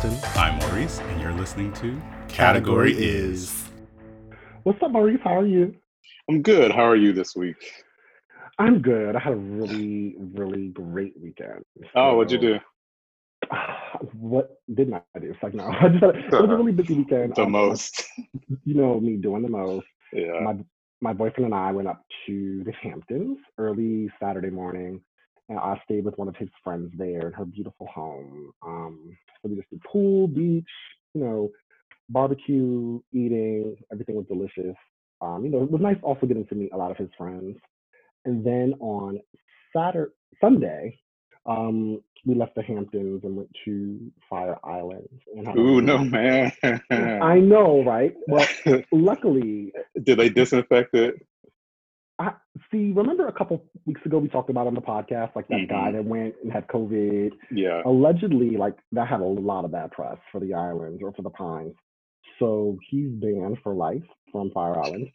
Justin. I'm Maurice, and you're listening to Category, Is. What's up, Maurice? How are you? I'm good. How are you this week? I'm good. I had a really, really great weekend. Oh, what'd you do? what didn't I do? It's like no, I just had, it was a really busy weekend. The Um, most. you know me doing the most. Yeah. My my boyfriend and I went up to the Hamptons early Saturday morning, and I stayed with one of his friends there in her beautiful home. Um, so we just did pool, beach, you know, barbecue, eating. Everything was delicious. Um, you know, it was nice also getting to meet a lot of his friends. And then on Saturday, Sunday, um, we left the Hamptons and went to Fire Island. And Ooh, no, man. I know, right? But luckily, Did they disinfect it? I see. Remember a couple weeks ago we talked about on the podcast, like that guy Mhm. that went and had COVID. Yeah. Allegedly, like that had a lot of bad press for the islands or for the Pines. So he's banned for life from Fire Island.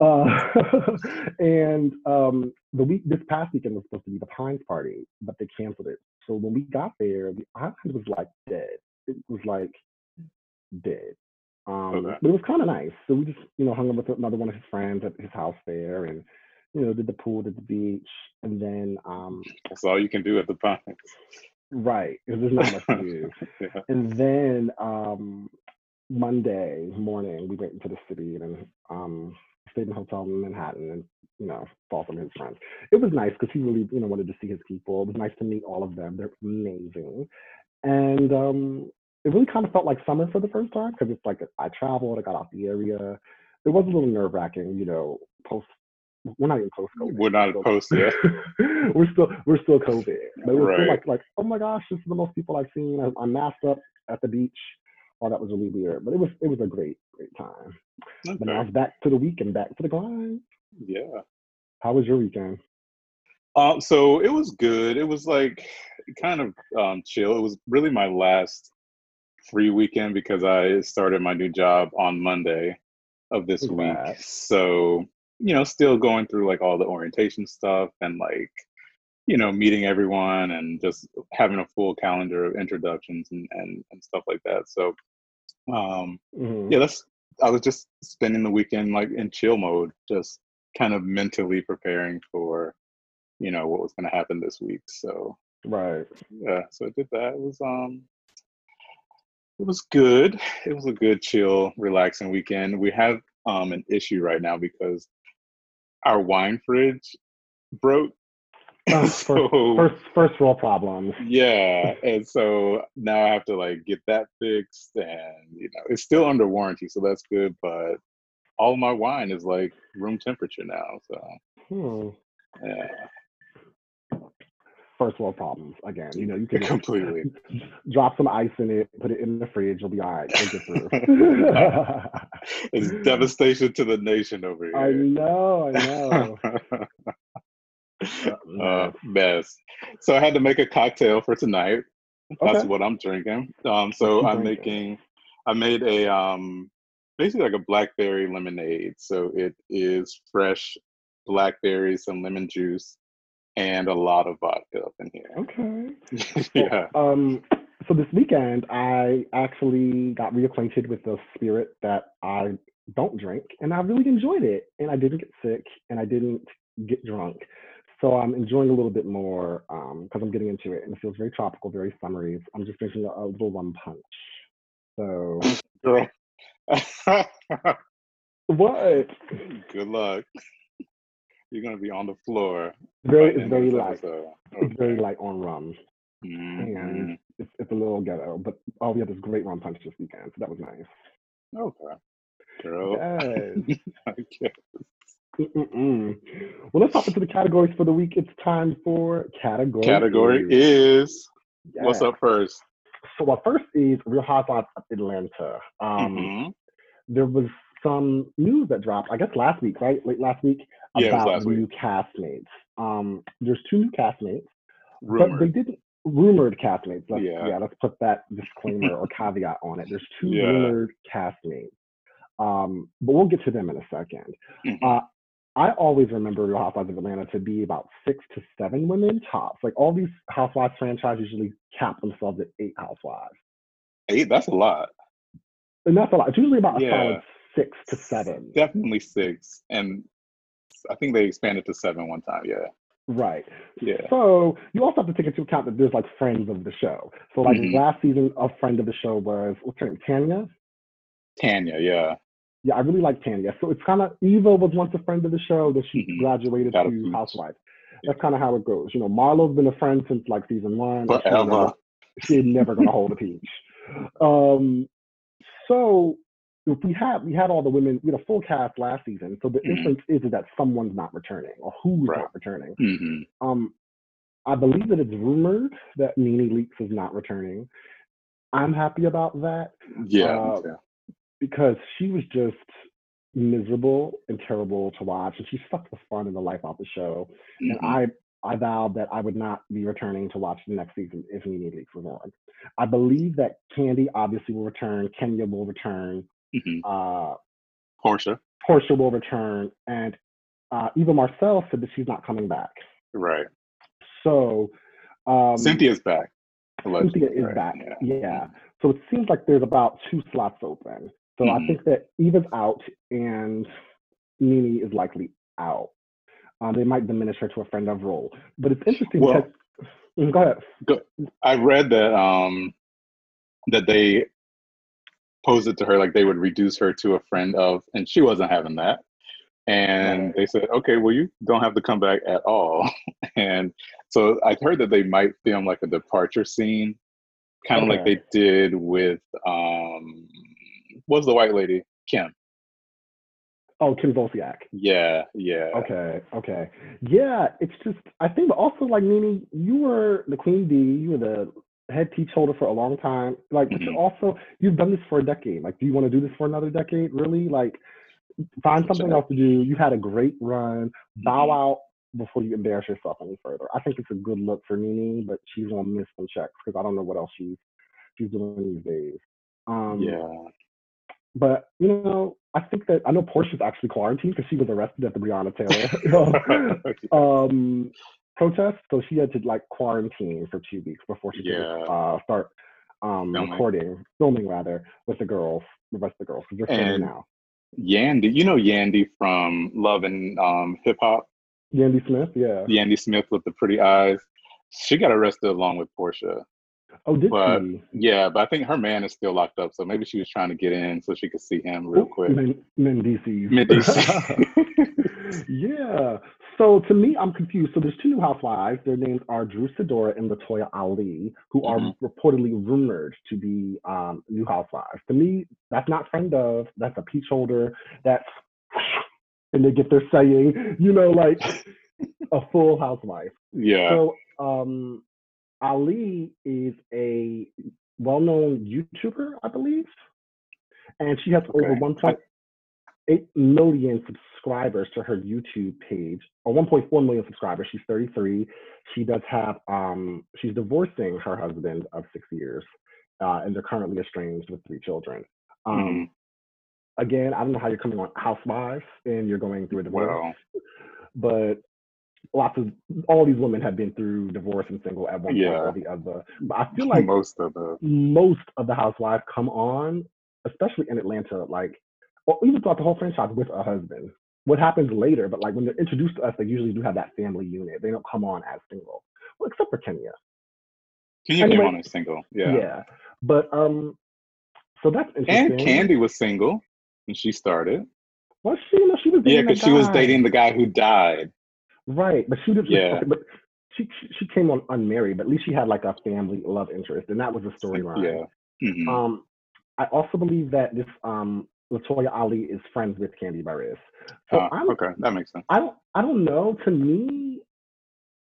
Uh, and um, the week this past weekend was supposed to be the Pines party, but they canceled it. So when we got there, the island was like dead. It was like dead. Um, Okay. But it was kind of nice. So we just, you know, hung out with another one of his friends at his house there, and you know, did the pool, did the beach, and then um, That's all you can do at the Pines. right, 'cause there's not much to do. Yeah. And then um, Monday morning, we went into the city and um, stayed in a hotel in Manhattan and, you know, saw some of his friends. It was nice because he really, you know, wanted to see his people. It was nice to meet all of them. They're amazing. And um, it really kind of felt like summer for the first time because it's like I traveled, I got out the area. It was a little nerve wracking, you know, post. We're not even post COVID. We're not post yet. we're still we're still COVID, but it was still Right. like like oh my gosh, this is the most people I've seen. I, I'm masked up at the beach. Oh, that was really weird, but it was it was a great great time. But now it's back to the week and back to the grind. Yeah. How was your weekend? Um, so it was good. It was like kind of um, chill. It was really my last free weekend because I started my new job on Monday of this week. So, you know, still going through like all the orientation stuff and like, you know, meeting everyone and just having a full calendar of introductions and, and, and stuff like that. So, um, Mhm. yeah, that's, I was just spending the weekend like in chill mode, just kind of mentally preparing for, you know, what was going to happen this week. So, Right. yeah, so I did that. It was, um, it was good. It was a good, chill, relaxing weekend. We have um an issue right now because our wine fridge broke. Uh, first, so first first world problems. yeah, and so now I have to like get that fixed, and you know it's still under warranty, so that's good. But all my wine is like room temperature now, so Hmm. yeah, First world problems again. You know, you can completely. drop some ice in it, put it in the fridge, you'll be all right. You'll get through. It's devastation to the nation over here. I know, I know. uh, mess. So I had to make a cocktail for tonight. That's Okay. what I'm drinking. Um, so I'm making. I made a um, basically like a blackberry lemonade. So it is fresh blackberries, some lemon juice, and a lot of vodka up in here. Okay. yeah. Um, so this weekend, I actually got reacquainted with the spirit that I don't drink, and I really enjoyed it. And I didn't get sick, and I didn't get drunk. So I'm enjoying a little bit more because I'm getting into it, and it feels very tropical, very summery. I'm just drinking a, a little rum punch. So Girl. what? Good luck. You're gonna be on the floor. Very, it's very light. episode. It's very light on rum. Mhm. and it's, it's a little ghetto. But oh, we had this great rum punch this weekend, so that was nice. Okay. Girl. Yes. okay. Mm-mm-mm. Well, let's hop into the categories for the week. It's time for category. Category is. is what's up first? So, our first is Real Housewives of Atlanta. Um, Mhm. There was some news that dropped, I guess last week, right? Late last week, Yeah, about week. new castmates. Um, there's two new castmates, but they didn't rumored castmates. Let's, Yeah. yeah. let's put that disclaimer or caveat on it. There's two Yeah. rumored castmates. Um, but we'll get to them in a second. Mhm. Uh, I always remember Real Housewives of Atlanta to be about six to seven women tops. Like all these Housewives franchises usually cap themselves at eight housewives. Eight? That's a lot. And that's a lot. It's usually about a Yeah. solid six to seven. Definitely six, and I think they expanded to seven one time. Yeah, Right. yeah. So you also have to take into account that there's like friends of the show. So like Mhm. last season, a friend of the show was what's her name? Tanya. Tanya, yeah. Yeah, I really like Tanya. So it's kind of Eva was once a friend of the show, then she Mhm. graduated Got to housewife. That's kind of how it goes. You know, Marlo's been a friend since like season one. but she Forever. never- She never gonna hold a peach. Um, so if we had we had all the women, we had a full cast last season. So the Mhm. inference is, is that someone's not returning or who's Right. not returning. hmm Um, I believe that it's rumored that Nene Leakes is not returning. I'm happy about that Yeah, Uh, yeah. because she was just miserable and terrible to watch, and she sucked the fun and the life out the show. And Mhm. I I vowed that I would not be returning to watch the next season if Nene Leakes was on. I believe that Kandi obviously will return, Kenya will return, Mhm. uh, Porsha, Porsha will return, and uh, Eva Marcille said that she's not coming back. right? So um, Cynthia's back. Cynthia is right? back. Yeah. Yeah. So it seems like there's about two slots open. So I Mhm. think that Eva's out and Nene is likely out. Um, they might diminish her to a friend of role. But it's interesting Well- because Mm, go ahead. Go, I read that um that they posed it to her like they would reduce her to a friend of, and she wasn't having that. And they said, okay, well, you don't have to come back at all. and so I heard that they might film like a departure scene, kind of like they did with um, what's the white lady Kim? Oh, Kim Zolciak. Yeah, yeah. Okay, okay. Yeah, it's just I think also like Nene, you were the queen bee, you were the head peach holder for a long time. Like but you're Mhm. also you've done this for a decade. Like, do you want to do this for another decade? Really? Like find something else to do. You had a great run. Bow Mhm. out before you embarrass yourself any further. I think it's a good look for Nene, but she's gonna miss some checks because I don't know what else she's she's doing these days. Um Yeah. but you know, I think that I know Porsha's actually quarantined because she was arrested at the Breonna Taylor um, protest, so she had to like quarantine for two weeks before she could uh, start um, Filming. recording, filming rather, with the girls, the rest of the girls, because they're filming now. Yandy, you know Yandy from Love and um, Hip Hop. Yandy Smith, yeah. Yandy Smith with the pretty eyes. She got arrested along with Porsha. Oh, did But- she? Yeah, but I think her man is still locked up, so maybe she was trying to get in so she could see him real quick. Men- Mendices. Yeah. So to me, I'm confused. So there's two new housewives. Their names are Drew Sidora and Latoya Ali, who are Mhm. reportedly rumored to be um, new housewives. To me, that's not friend of. That's a peach holder. That's and they get their saying, you know, like a full housewife. yeah. So um, Ali is a well-known YouTuber, I believe, and she has over 1.8 million subscribers to her YouTube page, or 1.4 million subscribers. She's 33. She does have um, she's divorcing her husband of six years, uh, and they're currently estranged with three children. Um, Mhm. Again, I don't know how you're coming on Housewives and you're going through a divorce Well, but lots of all these women have been through divorce and single at one Yeah. point or the other. But I feel like most of the most of the housewives come on, especially in Atlanta, like or even throughout the whole franchise with a husband. What happens later, but like when they're introduced to us, they usually do have that family unit. They don't come on as single. Well, except for Kenya. Kenya Anyway, came on as single. Yeah. Yeah, But um so that's interesting. And Kandi was single when she started. Well, she, know, she was Yeah, because she was dating the guy who died. Right, but she didn't. Yeah. But she she- came on unmarried, but at least she had like a family love interest, and that was a storyline. Yeah. Mhm. Um, I also believe that this um Latoya Ali is friends with Kandi Burruss. So I'm okay, that makes sense. I don't I don't know. To me,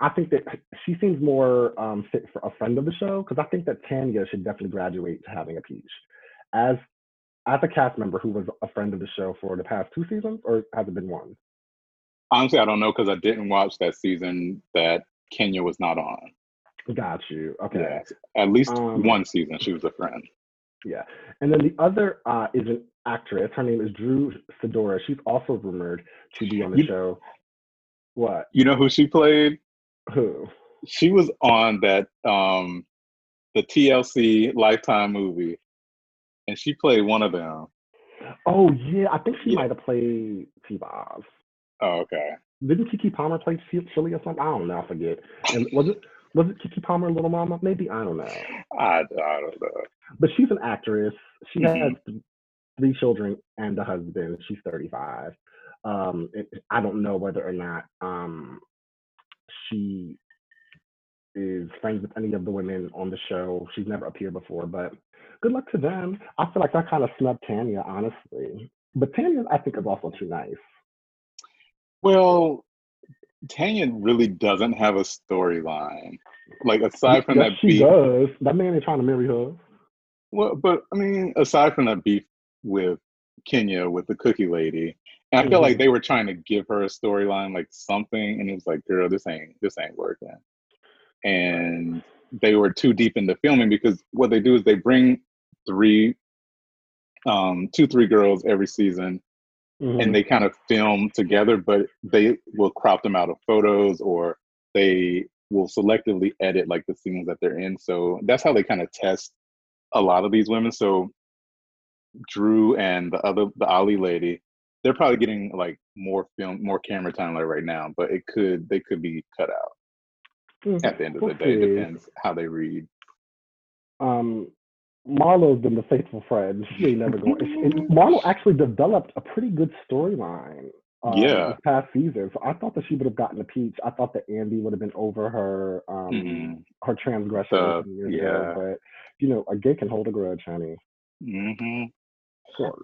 I think that she seems more um, fit for a friend of the show because I think that Tanya should definitely graduate to having a peach. As as a cast member who was a friend of the show for the past two seasons, or has it been one? Honestly, I don't know because I didn't watch that season that Kenya was not on. Got you. Okay. Yeah, at least Um, one season she was a friend. Yeah. And then the other uh, is an actress. Her name is Drew Sidora. She's also rumored to be on the You- show. What? You know who she played? Who? She was on that um the TLC Lifetime movie and she played one of them. Oh yeah, I think she Yeah. might have played T-Boz. Oh, okay. Didn't Keke Palmer play Chili or something? I don't know. I forget. And was it was it Keke Palmer, Little Mama? Maybe I don't know. I, I don't know. But she's an actress. She Mhm. has three children and a husband. She's 35. Um, it, I don't know whether or not um, she is friends with any of the women on the show. She's never appeared before, but good luck to them. I feel like that kind of snubbed Tanya, honestly. But Tanya, I think, is also too nice. Well, Tanya really doesn't have a storyline. Like aside from yes, that she beef, does. That man is trying to marry her. well, but I mean, aside from that beef with Kenya with the cookie lady, and I feel like Mhm. they were trying to give her a storyline, like something, and it was like, girl, this ain't this ain't working. And they were too deep into filming because what they do is they bring three, um, two, three girls every season Mhm. and they kind of film together, but they will crop them out of photos or they will selectively edit like the scenes that they're in. So that's how they kind of test a lot of these women. So Drew and the other the Ali lady, they're probably getting like more film, more camera time like right now, but it could they could be cut out Mhm. at the end of the day. see. Depends how they read. um, Marlo's been the faithful friend. She ain't never going. Marlo actually developed a pretty good storyline. Um, Yeah. This past season, so I thought that she would have gotten a peach. I thought that Andy would have been over her um Mhm. her transgression yeah. ago, but you know, a gay can hold a grudge, honey. hmm Sure.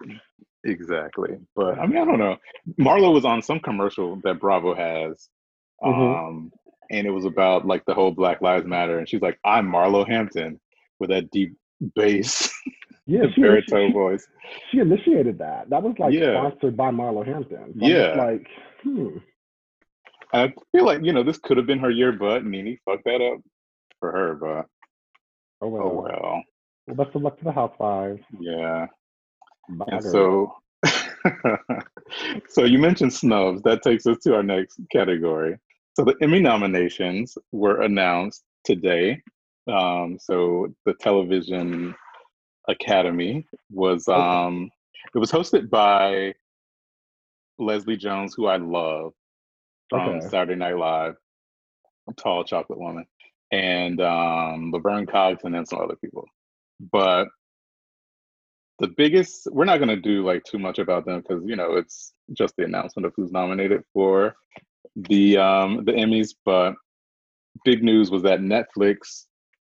Exactly. But I mean, I don't know. Marlo was on some commercial that Bravo has. Mhm. Um, and it was about like the whole Black Lives Matter. And she's like, I'm Marlo Hampton with that deep bass, Yeah, she, baritone she, voice. she initiated that. That was like Yeah. sponsored by Marlo Hampton. So Yeah. like, hmm. I feel like, you know, this could have been her year, but Nene fucked that up for her. But Oh well. oh well. Well, best of luck to the housewives. Yeah. And so, so you mentioned snubs. That takes us to our next category. So the Emmy nominations were announced today. Um, so the Television Academy was um, it was hosted by Leslie Jones, who I love from Okay. Saturday Night Live, Tall Chocolate Woman, and um, Laverne Cox, and then some other people. But the biggest, we're not going to do like too much about them because you know it's just the announcement of who's nominated for the um, the Emmys. But big news was that Netflix,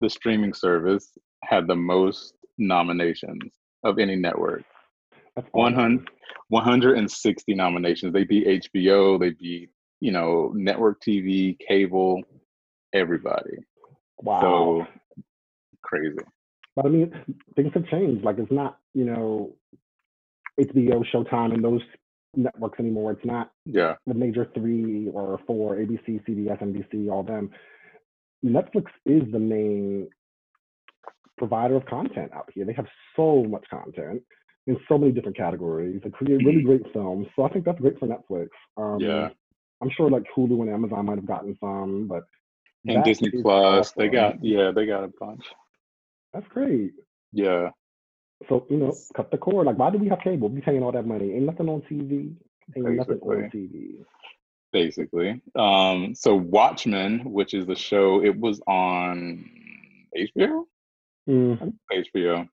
the streaming service, had the most nominations of any network. That's 100, 160 nominations. They beat HBO, they beat, you know, network TV, cable, everybody. Wow. So crazy. But I mean, things have changed. Like it's not, you know, HBO, Showtime, and those networks anymore. It's not Yeah. the major three or four: ABC, CBS, NBC, all them. Netflix is the main provider of content out here. They have so much content in so many different categories. They create really great films. So I think that's great for Netflix. Um, Yeah. I'm sure like Hulu and Amazon might have gotten some, but And Disney is Plus, they got yeah, they got a bunch. That's great. Yeah. So, you know, cut the cord. Like, why do we have cable? We paying all that money. Ain't nothing on TV. Ain't nothing on Basically. TV. Basically. Um, so Watchmen, which is the show, it was on HBO? Mm, HBO.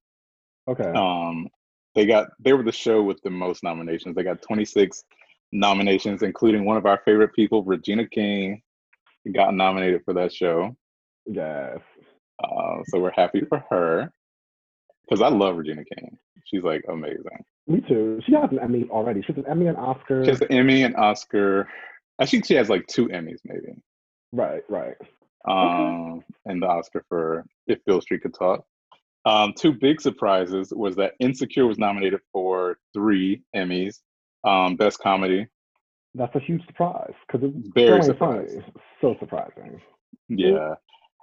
okay. Um, they got they were the show with the most nominations. They got 26 nominations, including one of our favorite people, Regina King, got nominated for that show. yes. Uh, so we're happy for her because I love Regina King. She's like amazing. Me too. She has an Emmy already. She has an Emmy and Oscar. She has an Emmy and Oscar. I think she has like two Emmys, maybe. Right, right. Um, and the Oscar for If Beale Street Could Talk. Um, two big surprises was that Insecure was nominated for three Emmys. Um, Best Comedy, That's a huge surprise because it's Very so funny. So surprising. Yeah.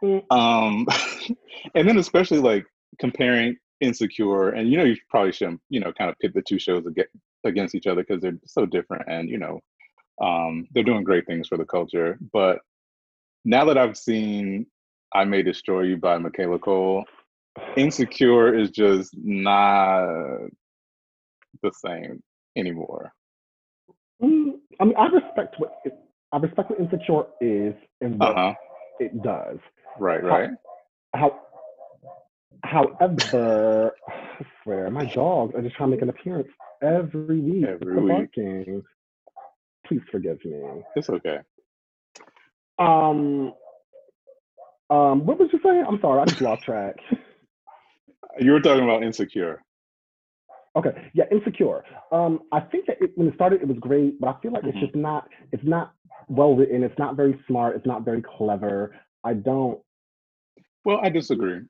Mm. Um, and then especially like comparing Insecure, and you know, you probably shouldn't, you know, kind of pit the two shows against each other because they're so different, and you know, um, they're doing great things for the culture. But now that I've seen "I May Destroy You" by Michaela Coel, Insecure is just not the same anymore. Mm, I mean, I respect what it, I respect what Insecure is and what Uh huh. it does. Right. Right. How, however, I swear, my dogs are just trying to make an appearance every week. Every week. barking. Please forgive me. It's okay. Um, um, what was you saying? I'm sorry, I just lost track. You were talking about insecure. Okay, yeah, insecure. Um, I think that it, when it started, it was great, but I feel like Mhm. it's just not. It's not well written. It's not very smart. It's not very clever. I don't. Well, I disagree.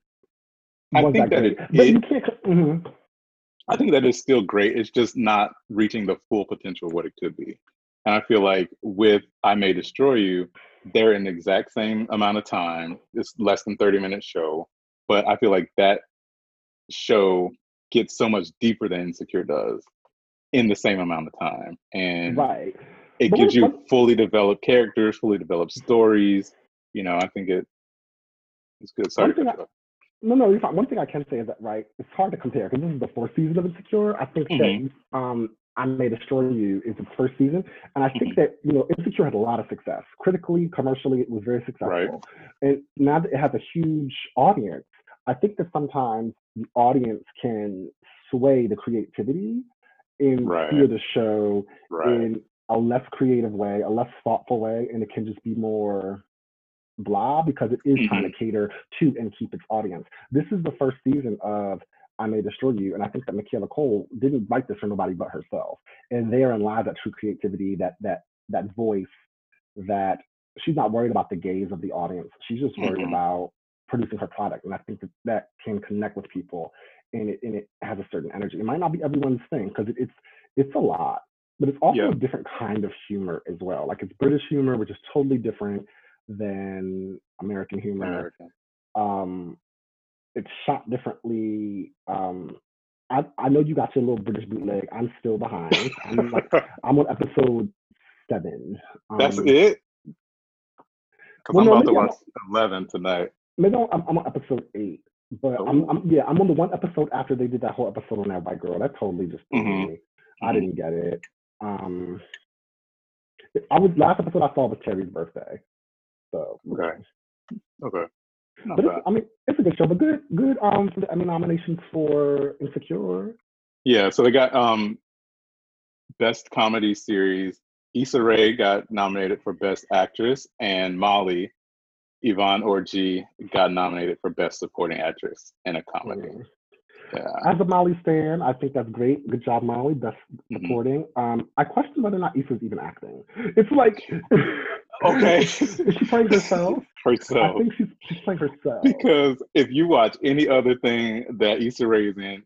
I think that great. it, but you it can't. mhm. I think that is still great. It's just not reaching the full potential of what it could be. And I feel like with I May Destroy You, they're in the exact same amount of time. It's less than 30 minute show. But I feel like that show gets so much deeper than Insecure does in the same amount of time. And Right. it But gives you fully developed characters, fully developed stories. You know, I think it it's good. Sorry. I- cut you off. No, no, you're fine. One thing I can say is that right, it's hard to compare because this is the fourth season of Insecure. I think Mhm. that um, I May Destroy You is its first season, and I think Mhm. that you know Insecure had a lot of success critically, commercially. It was very successful, Right. and now that it has a huge audience, I think that sometimes the audience can sway the creativity and Right. the show Right. in a less creative way, a less thoughtful way, and it can just be more blah because it is trying Mm-hmm. to cater to and keep its audience. This is the first season of I May Destroy You, and I think that Michaela Coel didn't write this for nobody but herself. And therein lies that true creativity, that that that voice, that she's not worried about the gaze of the audience. She's just worried Mhm. about producing her product, and I think that that can connect with people, and it and it has a certain energy. It might not be everyone's thing because it, it's it's a lot, but it's also Yeah. a different kind of humor as well. Like it's British humor, which is totally different than American humor. American. Um, it's shot differently. Um, I I know you got your little British bootleg. I'm still behind. I'm like I'm on episode seven. That's Um, it? Because well, I'm no, about to maybe I'm- watch 11 tonight. Maybe I'm, I'm on episode eight, but I'm, Oh. I'm yeah I'm on the one episode after they did that whole episode on that white girl. That totally just Mhm. me. I Mhm. didn't get it. Um, I was last episode I saw was Terry's birthday, so Okay. Okay. But I mean, it's a good show, but good, good. Um, for the Emmy nominations for Insecure. Yeah, so they got um best comedy series. Issa Rae got nominated for best actress, and Molly Yvonne Orji got nominated for best supporting actress in a comedy. Mm. As a Molly stan, I think that's great. Good job, Molly. Best Mhm. supporting. Um, I question whether or not Issa's even acting. It's like, Okay. is she playing herself? Herself. I think she's she's playing herself. Because if you watch any other thing that Issa Rae is in,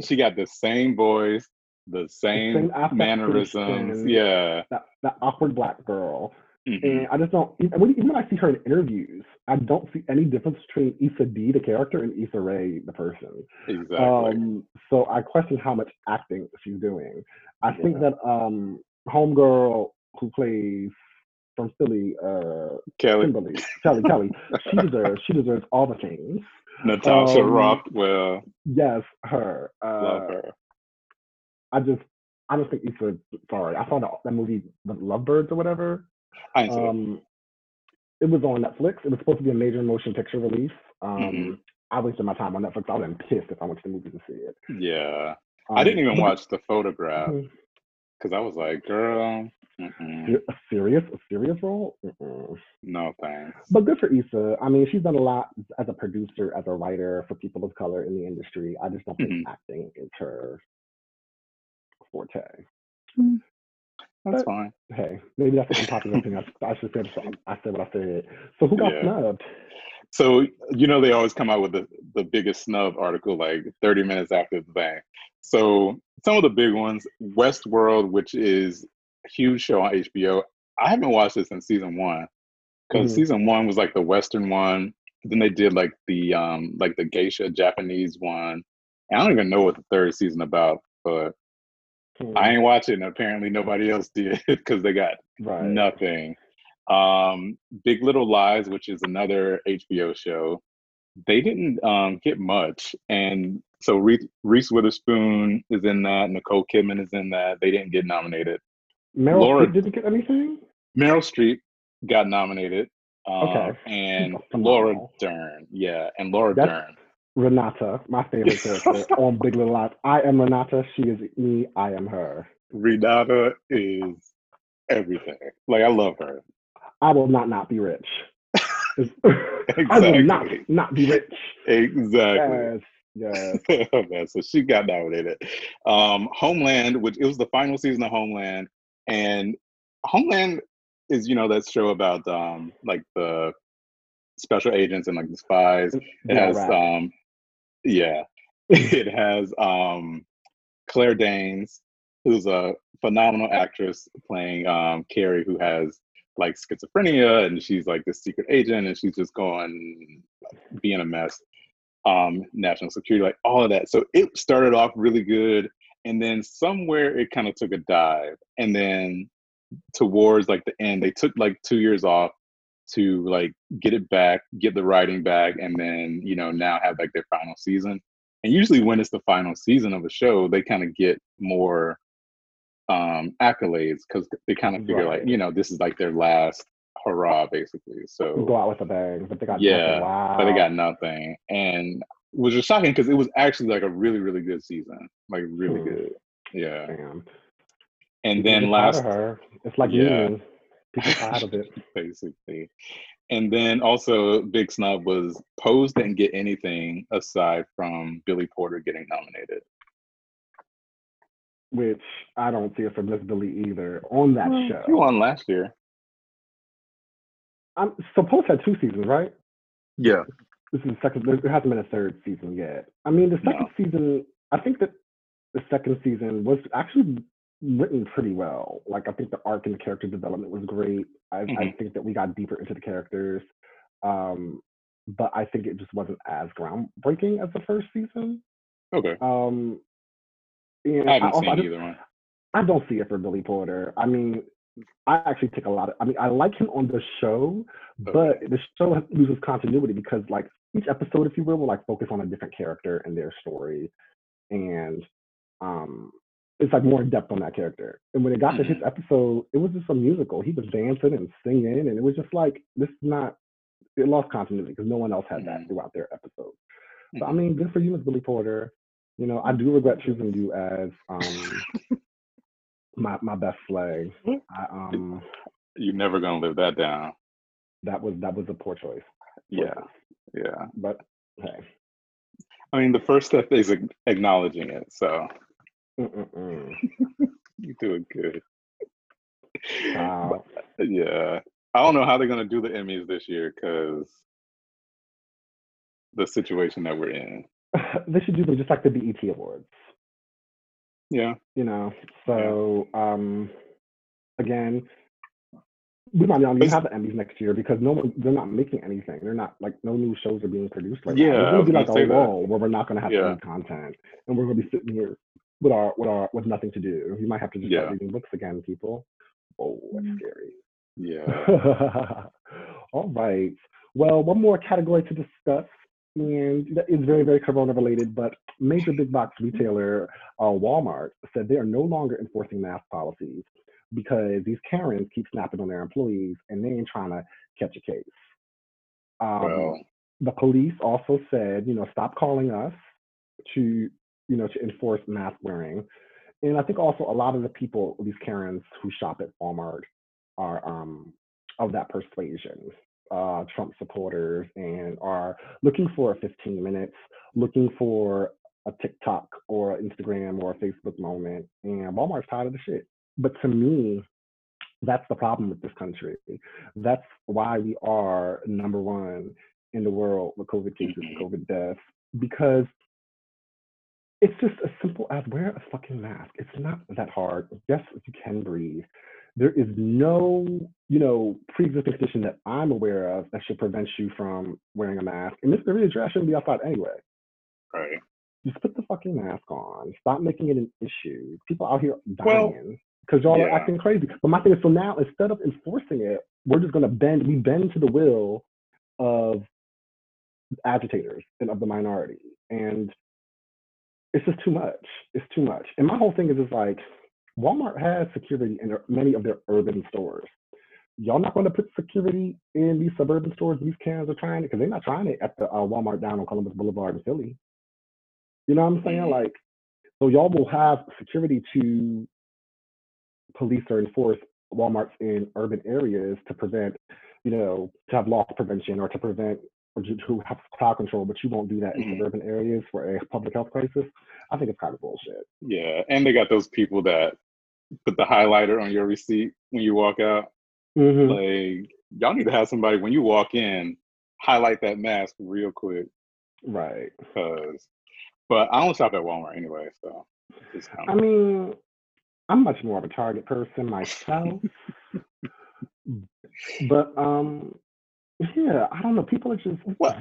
she got the same voice, the same, same the mannerisms. Yeah. that that awkward black girl. Mhm. And I just don't. Even when, I see her in interviews, I don't see any difference between Issa Dee, the character, and Issa Rae, the person. Exactly. Um, so I question how much acting she's doing. I think that um, homegirl who plays from Philly, uh, Kelly, Kimberly, Kelly, Kelly, she deserves she deserves all the things. Natasha um, Rothwell, Yes, her. love Uh, her. I just I just think Issa. Sorry, I saw that, that movie, The Lovebirds or whatever. I ain't seen it. Um, it was on Netflix. It was supposed to be a major motion picture release. Um, Mhm. I wasted my time on Netflix. I would have been pissed if I went to the movies to see it. Yeah, Um, I didn't even watch the photograph because I was like, girl, mm-mm, A serious, a serious role. Mm-mm. no thanks. But good for Issa. I mean, she's done a lot as a producer, as a writer for people of color in the industry. I just don't think Mhm. acting is her forte. That's but- fine. Hey, maybe that's an unpopular opinion. I, I should say I said what I said. So who got Yeah. snubbed? So you know they always come out with the, the biggest snub article like 30 minutes after the thing. So some of the big ones, Westworld, which is a huge show on HBO. I haven't watched it since season one because Mhm. season one was like the Western one. Then they did like the um like the geisha Japanese one. And I don't even know what the third season about, but I ain't watching. Apparently nobody else did because they got right. nothing. Um, Big Little Lies, which is another HBO show. they didn't um, get much, and so Reese, Reese Witherspoon is in that. Nicole Kidman is in that. They didn't get nominated. Meryl Laura, Streep didn't get anything. Meryl Streep got nominated. Um, okay. And Laura Dern, yeah, and Laura That's Dern. Renata, my favorite character on Big Little Lies. I am Renata. She is me. I am her. Renata is everything. Like I love her. I will not not be rich. exactly. I will not not be rich. Exactly. Yes. Yes. so she got nominated. Um, Homeland, which it was the final season of Homeland, and Homeland is you know that show about um like the special agents and like the spies. It yeah, has right. um yeah. it has um Claire Danes, who's a phenomenal actress playing um Carrie, who has like schizophrenia and she's like this secret agent and she's just going like, being a mess um national security like all of that so it started off really good and then somewhere it kind of took a dive and then towards like the end they took like two years off to like get it back get the writing back and then you know now have like their final season and usually when it's the final season of a show they kind of get more um accolades because they kind of figure right. like you know this is like their last hurrah basically so go out with a bang but they got yeah wow. but they got nothing and was shocking because it was actually like a really really good season like really hmm. good yeah Damn. and People then last her it's like yeah. People tired of it basically and then also big snub was pose didn't get anything aside from billy porter getting nominated which I don't see it for Miss Billy either on that well, show. He won last year. I'm supposed to have two seasons, right? Yeah. This is the second. There hasn't been a third season yet. I mean, the second no. season. I think that the second season was actually written pretty well. Like I think the arc and the character development was great. I, mm-hmm. I think that we got deeper into the characters. Um, but I think it just wasn't as groundbreaking as the first season. Okay. Um, and I haven't I, seen I, either one. I don't see it for Billy Porter. I mean, I actually take a lot of. I mean, I like him on the show, okay. but the show loses continuity because, like, each episode, if you will, will like focus on a different character and their story, and um, it's like more in depth on that character. And when it got mm-hmm. to his mm-hmm. episode, it was just a musical. He was dancing and singing, and it was just like this is not. It lost continuity because no one else had mm-hmm. that throughout their episode. So mm-hmm. I mean, good for you, Miss Billy Porter. You know, I do regret choosing you as um my my best slay. I um You're never gonna live that down. That was that was a poor choice. Yeah. Yeah. But hey. I mean the first step is acknowledging it, so you're doing good. Wow. But, yeah. I don't know how they're gonna do the Emmys this year because the situation that we're in. they should do them just like the BET Awards. Yeah. You know, so yeah. um again, we might not even have the Emmys next year because no one they're not making anything. They're not like no new shows are being produced right yeah, now. It's gonna be like a lull where we're not gonna have yeah. any content and we're gonna be sitting here with our with our with nothing to do. You might have to just yeah. start reading books again, people. Oh, that's mm. scary. Yeah. All right. Well, one more category to discuss and that is very, very corona related, but major big box retailer uh, Walmart said they are no longer enforcing mask policies because these Karens keep snapping on their employees and they ain't trying to catch a case. Um, well. The police also said, you know, stop calling us to, you know, to enforce mask wearing. And I think also a lot of the people, these Karens who shop at Walmart, are um, of that persuasion uh, Trump supporters and are looking for 15 minutes, looking for a TikTok or Instagram or Facebook moment, and Walmart's tired of the shit. But to me, that's the problem with this country. That's why we are number one in the world with COVID cases COVID deaths because it's just as simple as wear a fucking mask. It's not that hard. Yes, you can breathe there is no, you know, pre-existing condition that I'm aware of that should prevent you from wearing a mask. And if there is, I shouldn't be outside anyway. Right. Just put the fucking mask on. Stop making it an issue. People out here dying because well, y'all yeah. are acting crazy. But my thing is, so now instead of enforcing it, we're just gonna bend. We bend to the will of agitators and of the minority. And it's just too much. It's too much. And my whole thing is just like Walmart has security in many of their urban stores. Y'all not going to put security in these suburban stores these cans are trying it because they're not trying it at the uh, Walmart down on Columbus Boulevard in Philly. You know what I'm saying? Mm-hmm. Like, so y'all will have security to police or enforce Walmarts in urban areas to prevent, you know, to have loss prevention or to prevent to have crowd control, but you won't do that in mm-hmm. suburban areas for a public health crisis. I think it's kind of bullshit. Yeah, and they got those people that put the highlighter on your receipt when you walk out. Mm-hmm. Like y'all need to have somebody when you walk in highlight that mask real quick. Right. Because, but I don't shop at Walmart anyway, so. I mean, I'm much more of a Target person myself. but um, yeah, I don't know. People are just what?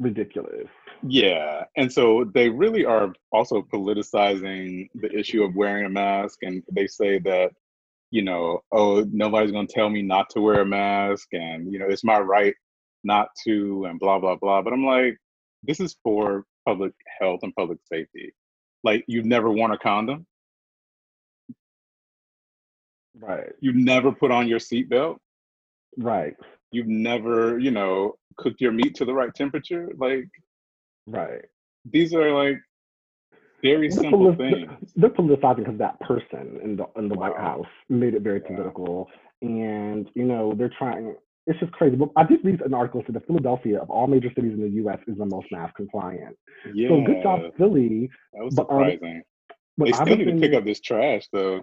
ridiculous. Yeah. And so they really are also politicizing the issue of wearing a mask. And they say that, you know, oh, nobody's going to tell me not to wear a mask. And, you know, it's my right not to, and blah, blah, blah. But I'm like, this is for public health and public safety. Like, you've never worn a condom. Right. You never put on your seatbelt. Right. You've never, you know, cooked your meat to the right temperature. Like, right. These are like very they're simple things. They're politicizing because that person in the in the wow. White House made it very political, and you know they're trying. It's just crazy. But I did read an article that said Philadelphia, of all major cities in the U.S., is the most mask compliant. Yeah. So good job, Philly. That was surprising. But, um, they still need to pick up this trash, though.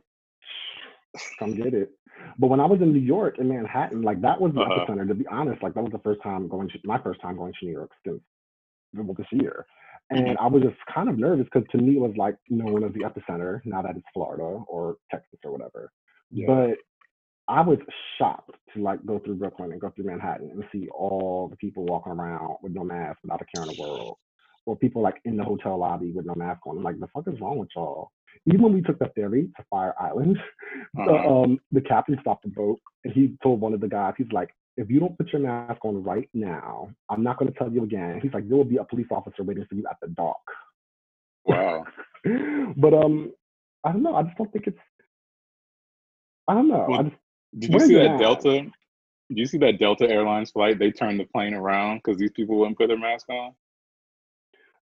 Come get it. But when I was in New York in Manhattan, like that was the uh-huh. epicenter. To be honest, like that was the first time going to my first time going to New York since well, this year, and mm-hmm. I was just kind of nervous because to me it was like known as the epicenter. Now that it's Florida or Texas or whatever, yeah. but I was shocked to like go through Brooklyn and go through Manhattan and see all the people walking around with no mask without a care in the world, or people like in the hotel lobby with no mask on. I'm like, the fuck is wrong with y'all? Even when we took the ferry to Fire Island, uh-huh. the, um, the captain stopped the boat and he told one of the guys, he's like, if you don't put your mask on right now, I'm not going to tell you again. He's like, there will be a police officer waiting for you at the dock. Wow. but um, I don't know. I just don't think it's. I don't know. Well, I just, did you see that Delta? Did you see that Delta Airlines flight? They turned the plane around because these people wouldn't put their mask on.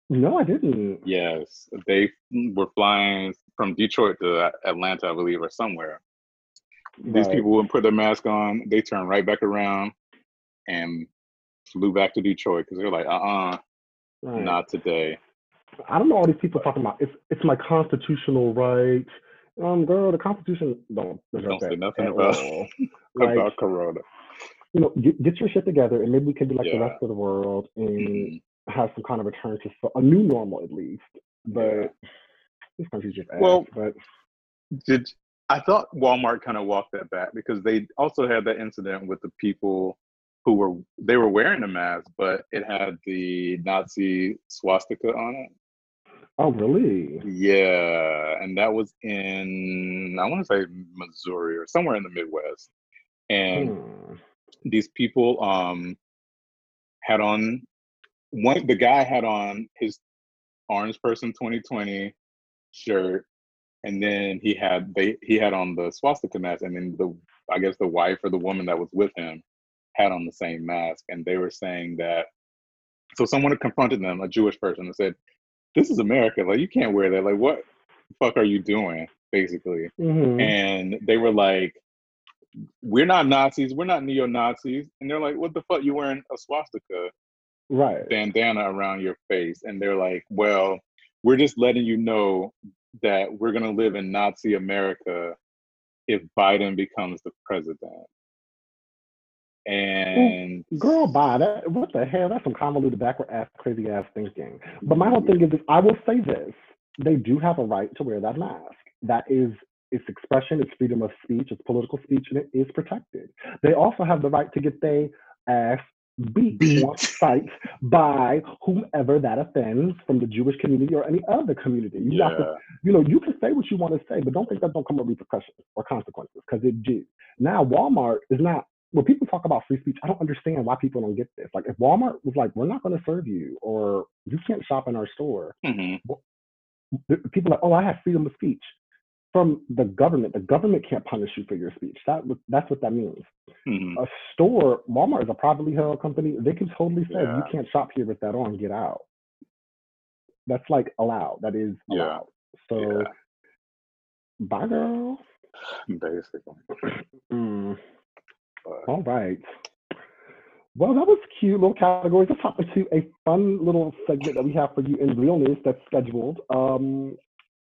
No, I didn't. Yes, they were flying from Detroit to Atlanta, I believe, or somewhere. These people wouldn't put their mask on. They turned right back around and flew back to Detroit because they're like, uh uh-uh, uh right. not today. I don't know all these people talking about it's it's my constitutional right. Um, girl, the Constitution don't don't say nothing about like, about Corona. You know, get, get your shit together, and maybe we can be like yeah. the rest of the world and mm-hmm have some kind of return to a new normal at least. But this country's just ass, well, but did I thought Walmart kind of walked that back because they also had that incident with the people who were they were wearing a mask, but it had the Nazi swastika on it. Oh, really? Yeah, and that was in I want to say Missouri or somewhere in the Midwest, and hmm. these people um had on one the guy had on his Orange Person 2020 shirt, and then he had they he had on the swastika mask, and then the I guess the wife or the woman that was with him had on the same mask, and they were saying that. So someone had confronted them, a Jewish person, and said, "This is America. Like you can't wear that. Like what fuck are you doing?" Basically, mm-hmm. and they were like, "We're not Nazis. We're not neo Nazis." And they're like, "What the fuck? You wearing a swastika?" Right. bandana around your face and they're like well we're just letting you know that we're going to live in nazi america if biden becomes the president. And girl bye that what the hell? That's some convoluted backward ass crazy ass thinking. But my whole thing mm-hmm. is this, i will say this they do have a right to wear that mask. That is it's expression it's freedom of speech it's political speech and it is protected. They also have the right to get their ass beat, beat. site by whomever that offends from the Jewish community or any other community. You yeah. have to, you know, you can say what you want to say, but don't think that don't come with repercussions or consequences because it do. Now Walmart is not when people talk about free speech, I don't understand why people don't get this. Like, if Walmart was like, "We're not going to serve you," or "You can't shop in our store," hmm people are like, "Oh, I have freedom of speech." From the government, the government can't punish you for your speech. That that's what that means. hmm A store, Walmart is a privately held company. They can totally say you can't shop here with that on. Get out. That's like allowed. That is Yeah. allowed. So, Yeah. bye, girl. Basically. Mm. All right. Well, that was cute little categories. Let's hop into a fun little segment that we have for you in realness that's scheduled. Um,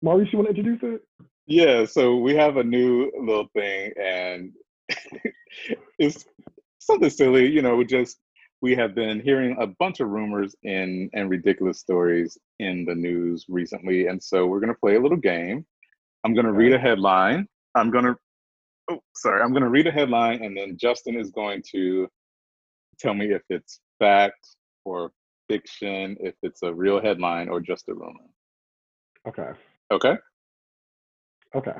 Maurice, you want to introduce it? Yeah, so we have a new little thing, and it's something silly. You know, we just we have been hearing a bunch of rumors and and ridiculous stories in the news recently, and so we're gonna play a little game. I'm gonna read a headline. I'm gonna oh sorry, I'm gonna read a headline, and then Justin is going to tell me if it's fact or fiction, if it's a real headline or just a rumor. Okay. Okay. Okay.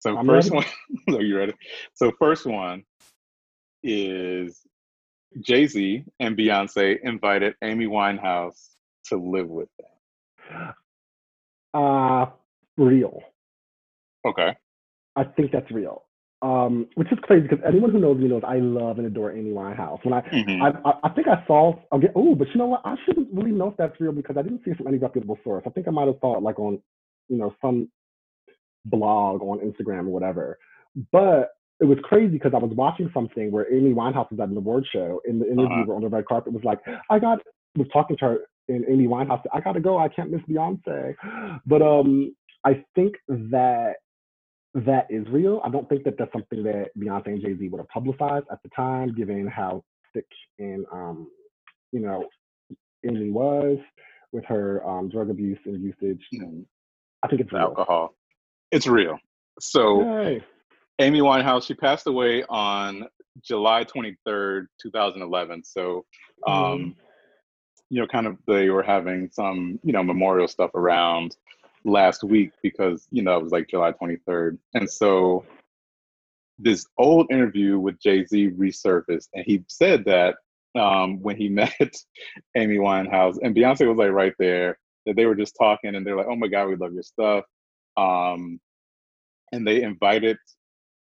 So I'm first ready. one, are you ready? So first one is Jay Z and Beyonce invited Amy Winehouse to live with them. Uh, real. Okay. I think that's real. Um, which is crazy because anyone who knows me knows I love and adore Amy Winehouse. When I, Mhm. I, I, I think I saw. Okay, oh, but you know what? I shouldn't really know if that's real because I didn't see it from any reputable source. I think I might have saw it like on, you know, some blog on Instagram or whatever. But it was crazy because I was watching something where Amy Winehouse was at an award show. In the interview Uh-huh. on the red carpet, was like, I got was talking to her, and Amy Winehouse, said, I gotta go. I can't miss Beyonce. But um, I think that that is real. I don't think that that's something that Beyonce and Jay Z would have publicized at the time, given how sick and um, you know, Amy was with her um, drug abuse and usage. Mhm. I think it's real. alcohol. It's real. So Yay. Amy Winehouse, she passed away on July 23rd, 2011. So, um, Mhm. you know, kind of they were having some, you know, memorial stuff around last week because, you know, it was like July 23rd. And so this old interview with Jay Z resurfaced, and he said that um, when he met Amy Winehouse, and Beyonce was like right there, that they were just talking and they're like, oh my God, we love your stuff. Um, and they invited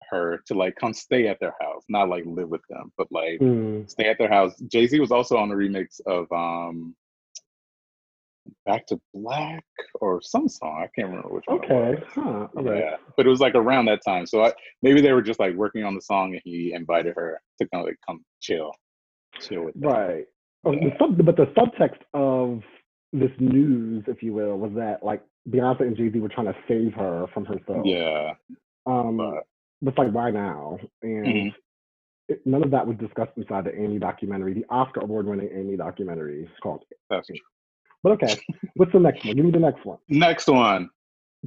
her to like come stay at their house, not like live with them, but like Mm. stay at their house. Jay Z was also on the remix of um Back to Black or some song. I can't remember which one. it Okay. Huh. Right. Yeah, but it was like around that time. So I, maybe they were just like working on the song, and he invited her to kind of like come chill, chill with them. Right. Oh, the sub, but the subtext of this news, if you will, was that like Beyonce and Jay Z were trying to save her from herself. Yeah, Um, but but like why now? And Mhm. it, none of that was discussed inside the Amy documentary, the Oscar award-winning Amy documentary. It's called. that's true. But okay, what's the next one? Give me the next one. Next one,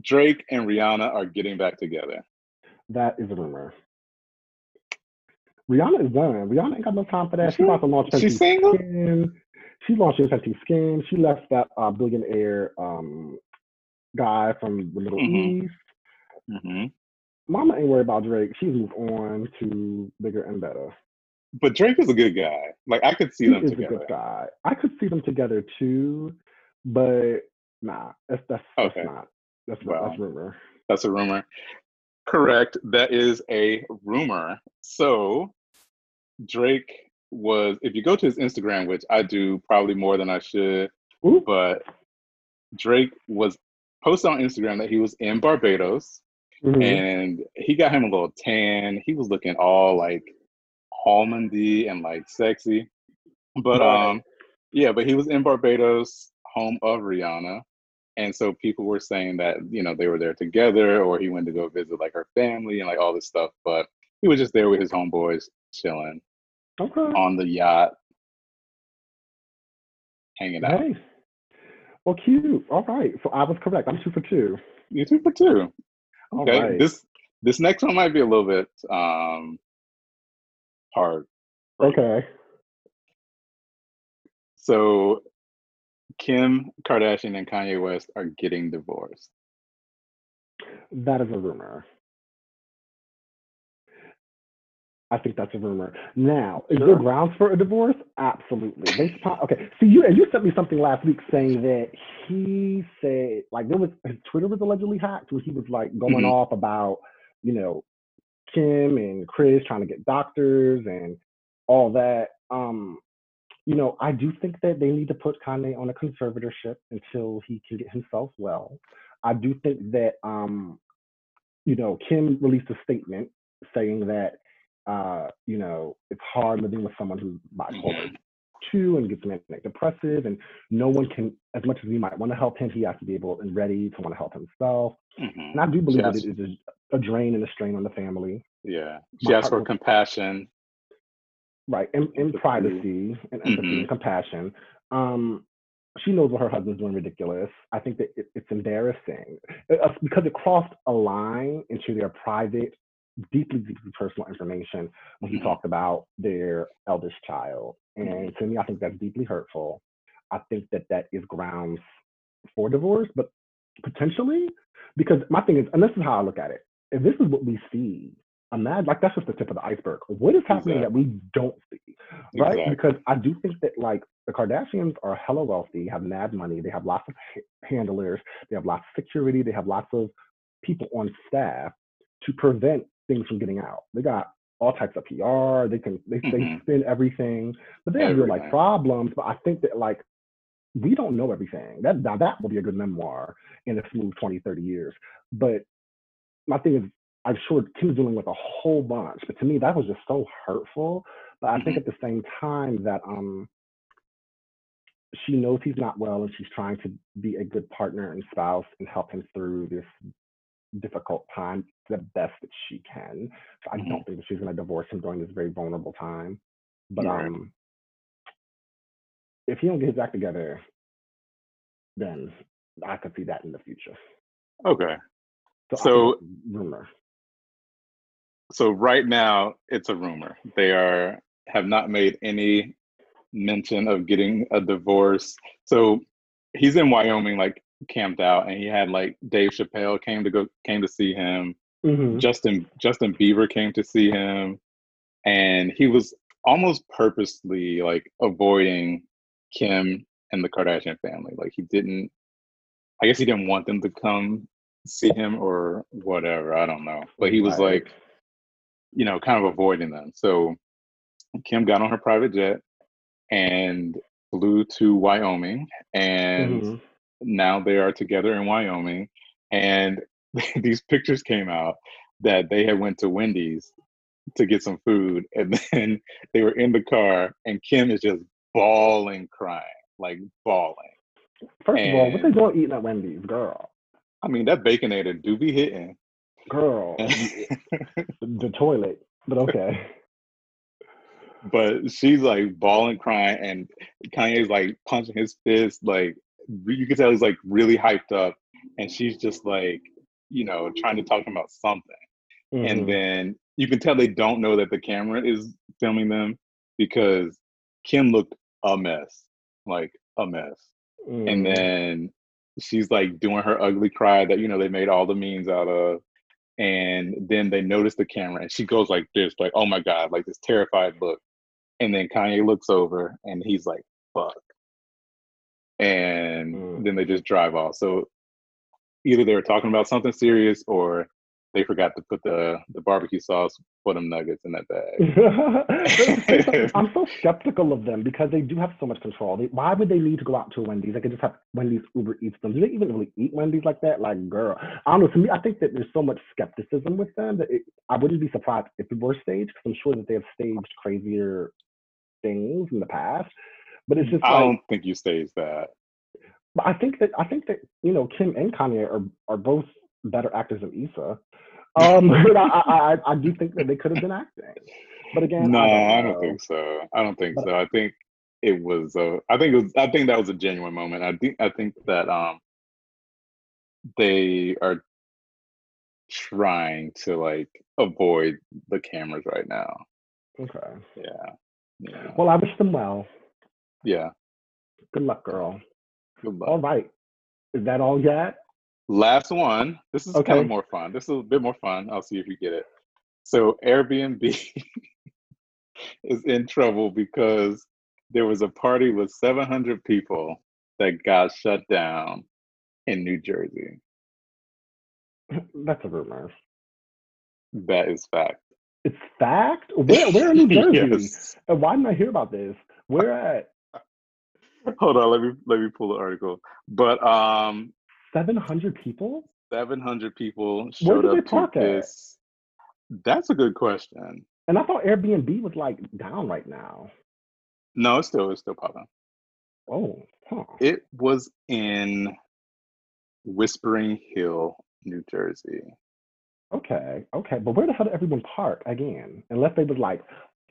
Drake and Rihanna are getting back together. That is a rumor. Rihanna is done. Rihanna ain't got no time for that. She's Mhm. about to launch She's single. Skin. She's launching Fenty Skin. She left that uh, billionaire um, guy from the Middle Mhm. East. hmm Mama ain't worried about Drake. She's moved on to bigger and better. But Drake is a good guy. Like I could see He them is a together. good guy. I could see them together too, but nah, that's that's, that's not. That's Well. that's rumor. That's a rumor. Correct. That is a rumor. So Drake was, if you go to his Instagram, which I do probably more than I should, Ooh. but Drake was posted on Instagram that he was in Barbados Mhm. and he got him a little tan. He was looking all like almondy and like sexy. But um yeah, but he was in Barbados, home of Rihanna. And so people were saying that, you know, they were there together or he went to go visit like her family and like all this stuff. But he was just there with his homeboys chilling Okay. on the yacht, hanging out. Hey. Well, cute. All right. So I was correct. I'm two for two. You're two for two. Okay. right. This this next one might be a little bit um hard. Okay. So Kim Kardashian and Kanye West are getting divorced. That is a rumor. I think that's a rumor. Now, is there grounds for a divorce? Absolutely. Based upon, okay, so you and you sent me something last week saying that he said like there was his Twitter was allegedly hacked where he was like going Mhm. off about you know Kim and Chris trying to get doctors and all that. Um, you know, I do think that they need to put Kanye on a conservatorship until he can get himself well. I do think that um, you know, Kim released a statement saying that uh, you know, it's hard living with someone who's bipolar two and gets manic depressive and no one can as much as we might want to help him, he has to be able and ready to want to help himself. Mhm. And I do believe that it is a, a drain and a strain on the family. Yeah. She My for compassion. right and, and privacy and empathy Mhm. and compassion um she knows what her husband's doing ridiculous i think that it, it's embarrassing Uh, uh, because it crossed a line into their private deeply deeply personal information when he Mhm. talked about their eldest child and to me i think that's deeply hurtful i think that that is grounds for divorce but potentially because my thing is and this is how i look at it if this is what we see imagine like that's just the tip of the iceberg what is happening that we don't see right? Exactly. Because I do think that like the Kardashians are hella wealthy, have mad money, they have lots of handlers, they have lots of security, they have lots of people on staff to prevent things from getting out. They got all types of PR, they can they, they Mhm. spin everything, but they have real like problems. But I think that like we don't know everything. That now that will be a good memoir in a smooth 20, 30 years. But my thing is I'm sure Kim's dealing with a whole bunch, but to me that was just so hurtful. But I think Mhm. at the same time that um she knows he's not well and she's trying to be a good partner and spouse and help him through this difficult time the best that she can. So I Mhm. don't think she's gonna divorce him during this very vulnerable time. But Right. um if he don't get his act together, then I could see that in the future. Okay. So, So- rumor. So right now it's a rumor. They are have not made any mention of getting a divorce. So he's in Wyoming, like camped out, and he had like Dave Chappelle came to go came to see him. Mhm. Justin Justin Bieber came to see him, and he was almost purposely like avoiding Kim and the Kardashian family. Like he didn't. I guess he didn't want them to come see him or whatever. I don't know, but he was Right. like, you know, kind of avoiding them. So Kim got on her private jet and flew to Wyoming, and Mhm. Now they are together in Wyoming. And these pictures came out that they had went to Wendy's to get some food, and then they were in the car, and Kim is just bawling, crying, like bawling. First of all, what they going eating at Wendy's, girl? I mean, that baconator do be hitting. Girl, eh, the toilet. But okay. but she's like bawling, crying, and Kanye's like punching his fist. Like you can tell he's like really hyped up, and she's just like, you know, trying to talk about something. Mhm. And then you can tell they don't know that the camera is filming them because Kim looked a mess, like a mess. And Mhm. then she's like doing her ugly cry that you know they made all the memes out of. And then they notice the camera and she goes like this, like, oh my God, like this terrified look. And then Kanye looks over and he's like, fuck. And Mm. then they just drive off. So either they were talking about something serious or they forgot to put the, the barbecue sauce for them nuggets in that bag. I'm so skeptical of them because they do have so much control. They, why would they need to go out to Wendy's? They could just have Wendy's Uber Eats them. Do they even really eat Wendy's like that? Like, girl, I don't know. To me, I think that there's so much skepticism with them that it, I wouldn't be surprised if it were staged because I'm sure that they have staged crazier things in the past. But it's just I like, don't think you stage that. but I think that I think that you know Kim and Kanye are are both better actors than Issa. Um, but I, I I I do think that they could have been acting. But again, No, I don't, I don't think so. I don't think But- so. I think it was. Uh, I think it was. I think that was a genuine moment. I think. I think that um, they are trying to like avoid the cameras right now. Okay. Yeah. Yeah. Well, I wish them well. Yeah. Good luck, girl. Good luck. All right. Is that all yet? Last one. This is kind of more fun. This is a bit more fun. I'll see if you get it. So Airbnb is in trouble because there was a party with 700 people that got shut down in New Jersey. That's a rumor. That is fact. It's fact. Where? Where in New Jersey? yes. Why didn't I hear about this? Where at? Hold on, let me let me pull the article. But um, Seven hundred people. 700 people Where showed up to this. That's a good question. And I thought Airbnb was like down right now. No, it's still it's still popping. Oh, huh. It was in Whispering Hill, New Jersey. Okay, okay. But where the hell did everyone park again? Unless they was like,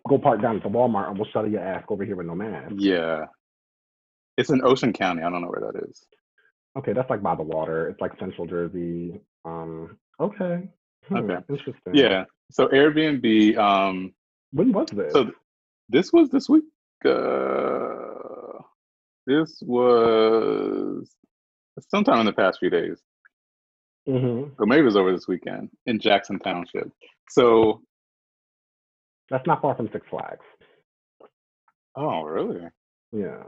go park down at the Walmart and we'll shuttle your ass over here with no mask. Yeah. It's in Ocean County. I don't know where that is. Okay, that's like by the water. It's like Central Jersey. Um, okay. Hmm, Okay. Interesting. Yeah. So Airbnb, um, When was this? so th- this was this week. Uh, this was sometime in the past few days. hmm Or maybe it was over this weekend in Jackson Township. So, That's not far from Six Flags. oh, really? Yeah.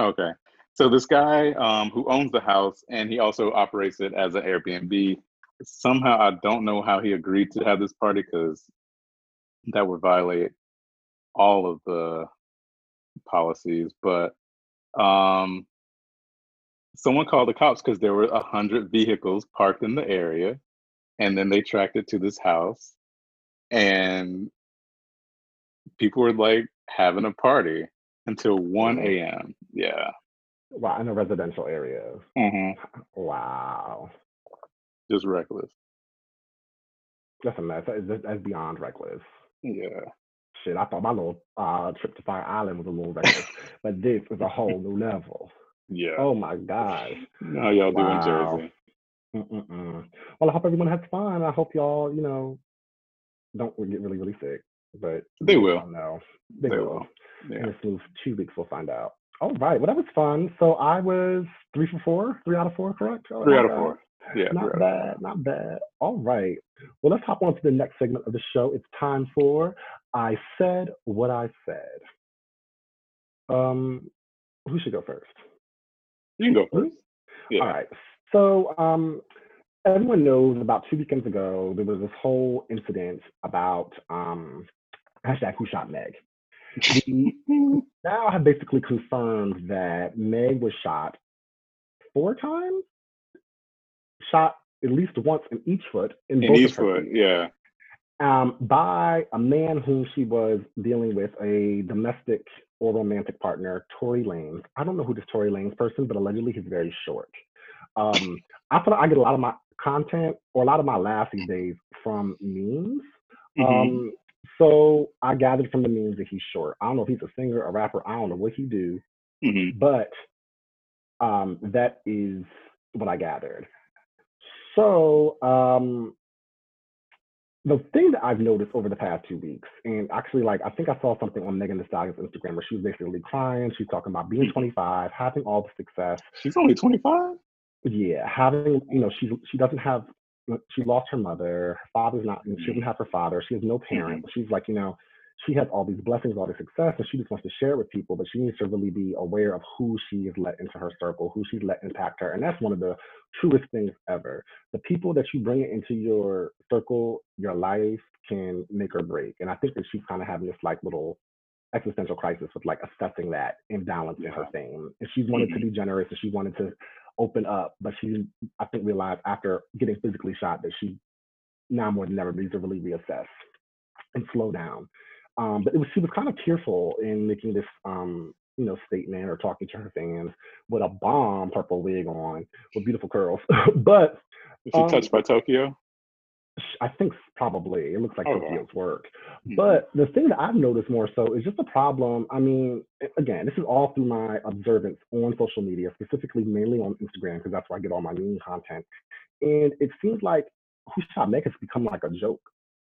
Okay. So this guy um, who owns the house and he also operates it as an Airbnb. Somehow I don't know how he agreed to have this party because that would violate all of the policies. But um, someone called the cops because there were a hundred vehicles parked in the area, and then they tracked it to this house, and people were like having a party until one a.m. Yeah. Wow, in a residential area. hmm Wow. Just reckless. That's a mess. That's beyond reckless. Yeah. Shit, I thought my little uh, trip to Fire Island was a little reckless, but this is a whole new level. Yeah. Oh my gosh. How y'all doing, Wow. Jersey? Mm-mm-mm. Well, I hope everyone has fun. I hope y'all, you know, don't get really, really sick. But They will. don't. They, They will. will. In Yeah. this move, two weeks we'll find out. All right. Well, that was fun. So I was three for four, three out of four, correct? Three not out of four. Yeah. Not bad, not bad. All right. Well, let's hop on to the next segment of the show. It's time for I Said What I Said. Um, who should go first? You can go first. Yeah. All right. So, um, everyone knows about two weekends ago, there was this whole incident about um, hashtag who shot Meg. We now have basically confirmed that Meg was shot four times, shot at least once in each foot in, In both each of her foot. feet, Yeah. um, by a man whom she was dealing with, a domestic or romantic partner, Tory Lanez. I don't know who this Tory Lanez person, but allegedly he's very short. Um, I feel like I get a lot of my content or a lot of my laughs these days from memes. Mhm. Um, so I gathered from the memes that he's short. I don't know if he's a singer, a rapper. I don't know what he do, Mhm. but um, that is what I gathered. So um, the thing that I've noticed over the past two weeks, and actually, like I think I saw something on Megan Thee Stallion's Instagram where she was basically crying. She's talking about being 25, having all the success, She's only 25? yeah, having you know, she she doesn't have she lost her mother, her father's not she doesn't have her father, she has no parent. But she's like, you know, she has all these blessings, all this success, and she just wants to share it with people, but she needs to really be aware of who she has let into her circle, who she's let impact her. And that's one of the truest things ever. The people that you bring into your circle, your life can make or break. And I think that she's kind of having this like little existential crisis with like assessing that imbalance in her fame. And she wanted to Mhm. be generous and she wanted to open up, but she I think realized after getting physically shot that she now more than ever needs to really reassess and slow down. Um, but it was she was kind of tearful in making this um, you know statement or talking to her fans with a bomb purple wig on with beautiful curls. but Is she Um, touched by Tokyo? I think probably it looks like Okay. Tokyo's work. Mhm. But the thing that I've noticed more so is just a problem. I mean, again, this is all through my observance on social media, specifically mainly on Instagram, because that's where I get all my meme content. And it seems like Who Shot Meg has become like a joke,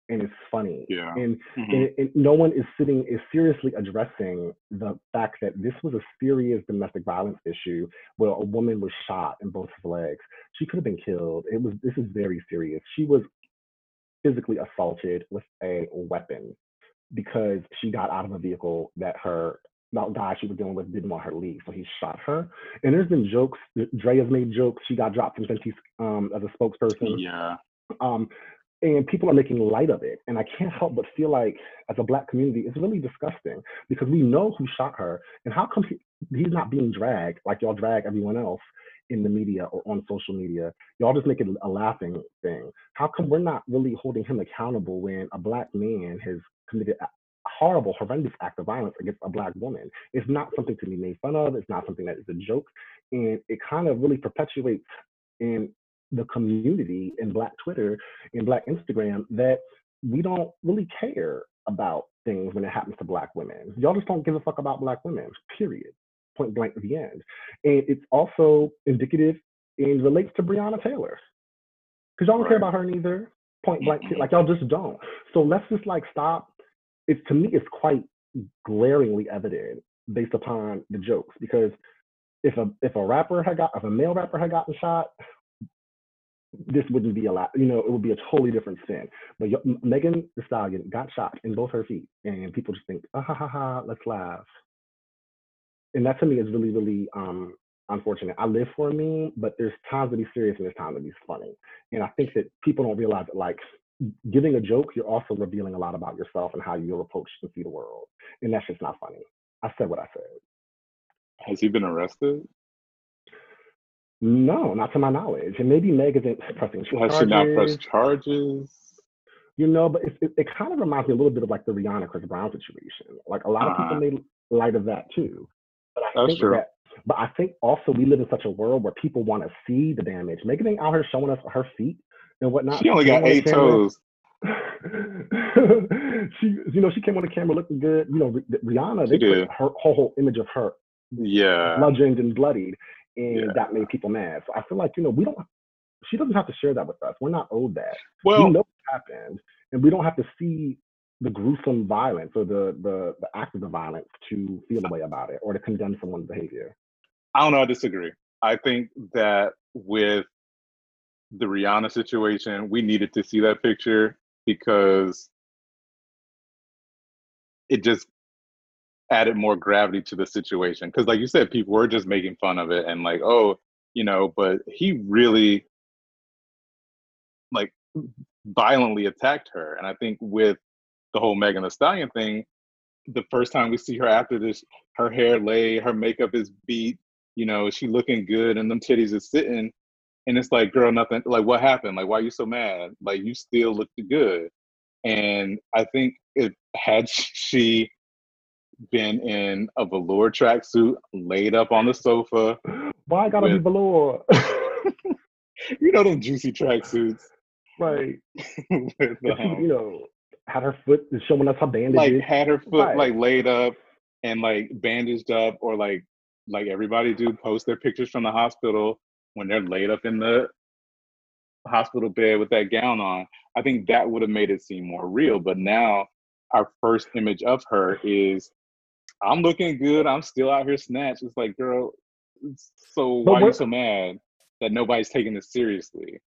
and it's funny. Yeah. And, Mhm. and, and no one is sitting is seriously addressing the fact that this was a serious domestic violence issue where a woman was shot in both of legs. She could have been killed. It was this is very serious. She was physically assaulted with a weapon because she got out of a vehicle that her that guy she was dealing with didn't want her to leave, so he shot her. And there's been jokes. Dre has made jokes. She got dropped from Fenty's um, as a spokesperson. Yeah. Um, and people are making light of it. And I can't help but feel like, as a black community, it's really disgusting because we know who shot her. And how come he, he's not being dragged like y'all drag everyone else in the media or on social media? Y'all just make it a laughing thing. How come we're not really holding him accountable when a black man has committed a horrible, horrendous act of violence against a black woman? It's not something to be made fun of. It's not something that is a joke. And it kind of really perpetuates in the community in Black Twitter, in Black Instagram, that we don't really care about things when it happens to Black women. Y'all just don't give a fuck about Black women, period. Point blank at the end. And it's also indicative and relates to Breonna Taylor. Because y'all don't right. care about her neither. Point blank, like y'all just don't. So let's just like stop. It's to me, it's quite glaringly evident based upon the jokes because if a if a rapper had got if a male rapper had gotten shot, this wouldn't be a lot. You know, it would be a totally different spin. But Megan Thee Stallion got shot in both her feet, and people just think, ah ha ha ha, let's laugh. And that to me is really, really um, unfortunate. I live for a meme, but there's times to be serious and there's times to be funny. And I think that people don't realize that, like, giving a joke, you're also revealing a lot about yourself and how you'll approach and see the world. And that's just not funny. I said what I said. Has he been arrested? No, not to my knowledge. And maybe Meg isn't pressing charges. Has she not pressed charges? You know, but it, it, it, kind of reminds me a little bit of like the Rihanna Chris Brown situation. Like a lot of uh-huh. people made light of that too. But I That's think true. That, but I think also we live in such a world where people want to see the damage. Megan ain't out here showing us her feet and whatnot. She only got eight toes. she, you know, she came on the camera looking good. You know, Rihanna, they put her whole, whole image of her, yeah, bludgeoned and bloodied, and yeah. that made people mad. So I feel like you know we don't. She doesn't have to share that with us. We're not owed that. Well, we know what happened, and we don't have to see the gruesome violence or the the the act of the violence to feel a way about it or to condemn someone's behavior. I don't know. I disagree. I think that with the Rihanna situation, we needed to see that picture because it just added more gravity to the situation because like you said people were just making fun of it and like oh you know but he really like violently attacked her and i think with the whole megan Thee stallion thing the first time we see her after this her hair lay her makeup is beat you know she looking good and them titties is sitting and it's like girl nothing like what happened like why are you so mad like you still looked good and i think it had she been in a velour tracksuit, laid up on the sofa. Why gotta with, be velour? you know them juicy tracksuits, right? with, um, you know, had her foot showing us how bandaged. Like had her foot right. like laid up and like bandaged up, or like like everybody do post their pictures from the hospital when they're laid up in the hospital bed with that gown on. I think that would have made it seem more real. But now our first image of her is I'm looking good. I'm still out here snatched. It's like, girl, so why are you so mad that nobody's taking this seriously?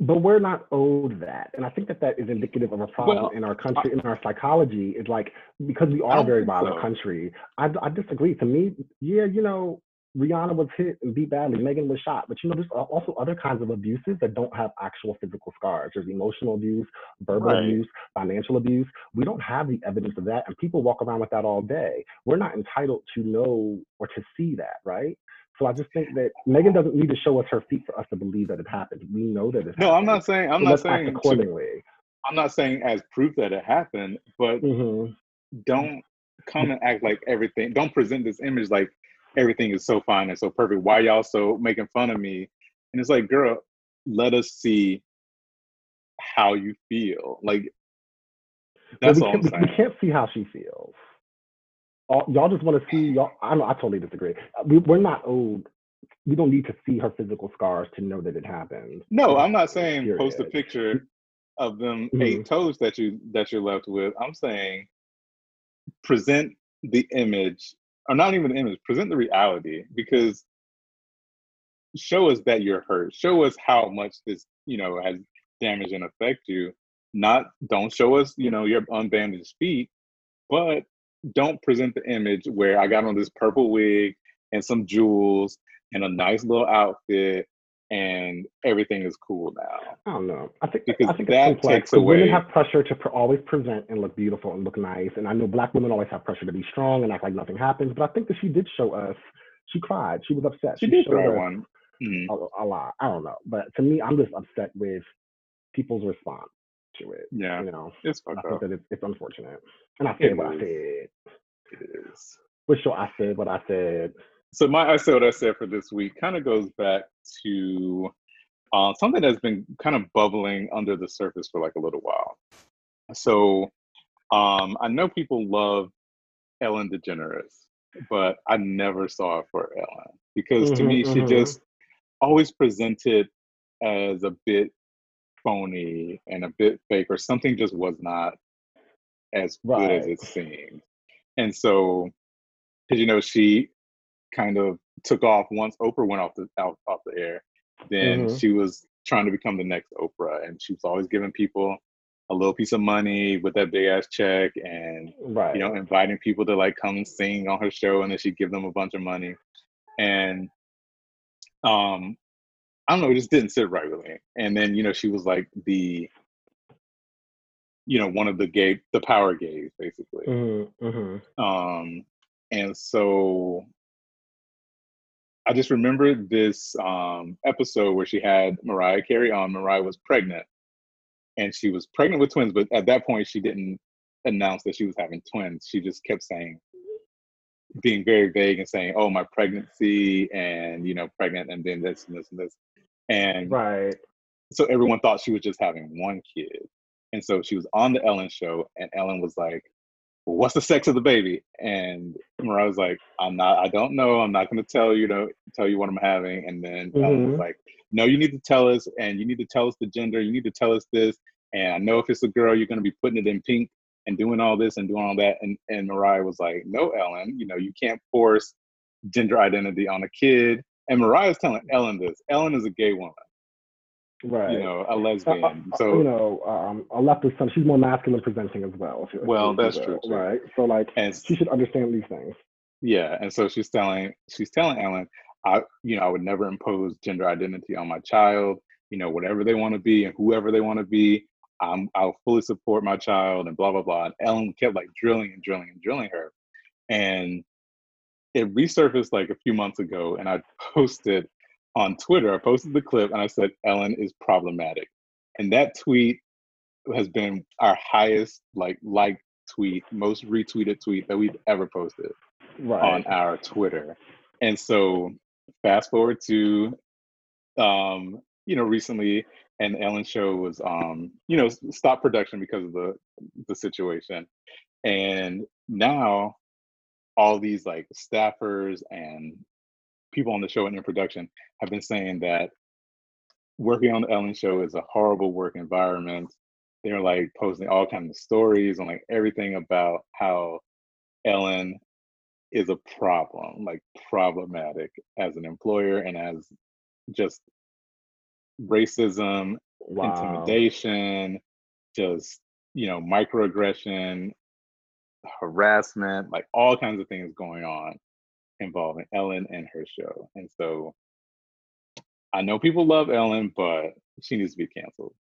But we're not owed that, and I think that that is indicative of a problem well, in our country, in our psychology. Is like because we are a very violent so. country. I, I disagree. To me, yeah, you know, Rihanna was hit and beat badly. Megan was shot. But you know, there's also other kinds of abuses that don't have actual physical scars. There's emotional abuse, verbal right. abuse, financial abuse. We don't have the evidence of that. And people walk around with that all day. We're not entitled to know or to see that, right? So I just think that Megan doesn't need to show us her feet for us to believe that it happened. We know that it happened. No, I'm not saying I'm so not saying accordingly. To, I'm not saying as proof that it happened, but mm-hmm. don't come and act like everything. Don't present this image like everything is so fine and so perfect. Why y'all so making fun of me? And it's like, girl, let us see how you feel. Like that's all I'm saying. We can't see how she feels. All, y'all just want to see y'all. I know. I totally disagree. We, we're not old. We don't need to see her physical scars to know that it happened. No, I'm not saying period. post a picture of them mm-hmm. eight toes that you that you're left with. I'm saying present the image or not even the image, present the reality because show us that you're hurt. Show us how much this, you know, has damaged and affect you, not don't show us, you know, your unbandaged feet, but don't present the image where I got on this purple wig and some jewels and a nice little outfit and everything is cool now. I don't know. I think Because I think that it's complex. takes 'cause Women have pressure to pr- always present and look beautiful and look nice, and I know black women always have pressure to be strong and act like nothing happens. But I think that she did show us. She cried. She was upset. She did showed try us one. Mhm. A, a lot. I don't know, but to me, I'm just upset with people's response to it. Yeah, You know, it's I think up. that it's, it's unfortunate. And I said It what I said. It is. For sure, I said what I said. So my I said what I said for this week kind of goes back to uh, something that's been kind of bubbling under the surface for like a little while. So um, I know people love Ellen DeGeneres, but I never saw it for Ellen because to Mhm, me she mhm. just always presented as a bit phony and a bit fake, or something just was not as good as it seemed. And so, because you know, she kind of took off once Oprah went off the out off the air. Then Mhm. she was trying to become the next Oprah, and she was always giving people a little piece of money with that big ass check, and Right. you know, inviting people to like come sing on her show, and then she'd give them a bunch of money. And um, I don't know, it just didn't sit right with me. And then you know, she was like the, you know, one of the gay, the power gays, basically. Mm-hmm, mm-hmm. Um, and so I just remember this um, episode where she had Mariah Carey on. Mariah was pregnant, and she was pregnant with twins, but at that point, she didn't announce that she was having twins. She just kept saying, being very vague and saying, "Oh, my pregnancy," and you know, pregnant, and then this and this and this, and Right. so everyone thought she was just having one kid. And so she was on the Ellen show, and Ellen was like, well, "What's the sex of the baby?" And Mariah was like, "I'm not. I don't know. I'm not going to tell you. Know tell you what I'm having." And then Ellen was Mhm. like, "No, you need to tell us, and you need to tell us the gender. You need to tell us this. And I know if it's a girl, you're going to be putting it in pink and doing all this and doing all that." And and Mariah was like, "No, Ellen. You know, you can't force gender identity on a kid." And Mariah's telling Ellen this. Ellen is a gay woman Right. you know, a Uh, lesbian. uh, you So know, um, a leftist son. She's more masculine presenting as well. if you- if Well, that's will, true, too. Right. So like, and she should understand these things. yeah, and so she's telling she's telling Ellen, I you know, I would never impose gender identity on my child. You know, whatever they want to be and whoever they want to be, I'm I'll fully support my child and blah blah blah. And Ellen kept like drilling and drilling and drilling her, and it resurfaced like a few months ago, and I posted on Twitter. I posted the clip and I said Ellen is problematic, and that tweet has been our highest like like tweet, most retweeted tweet that we've ever posted Right. on our Twitter. And so fast forward to um, you know, recently and Ellen show was um, you know, stop production because of the the situation. And now all these like staffers and people on the show and in production have been saying that working on the Ellen show is a horrible work environment. They're like posting all kinds of stories and like everything about how Ellen is a problem, like problematic as an employer and as just racism, wow. intimidation, just you know, microaggression, harassment, like all kinds of things going on involving Ellen and her show. And so I know people love Ellen, but she needs to be canceled.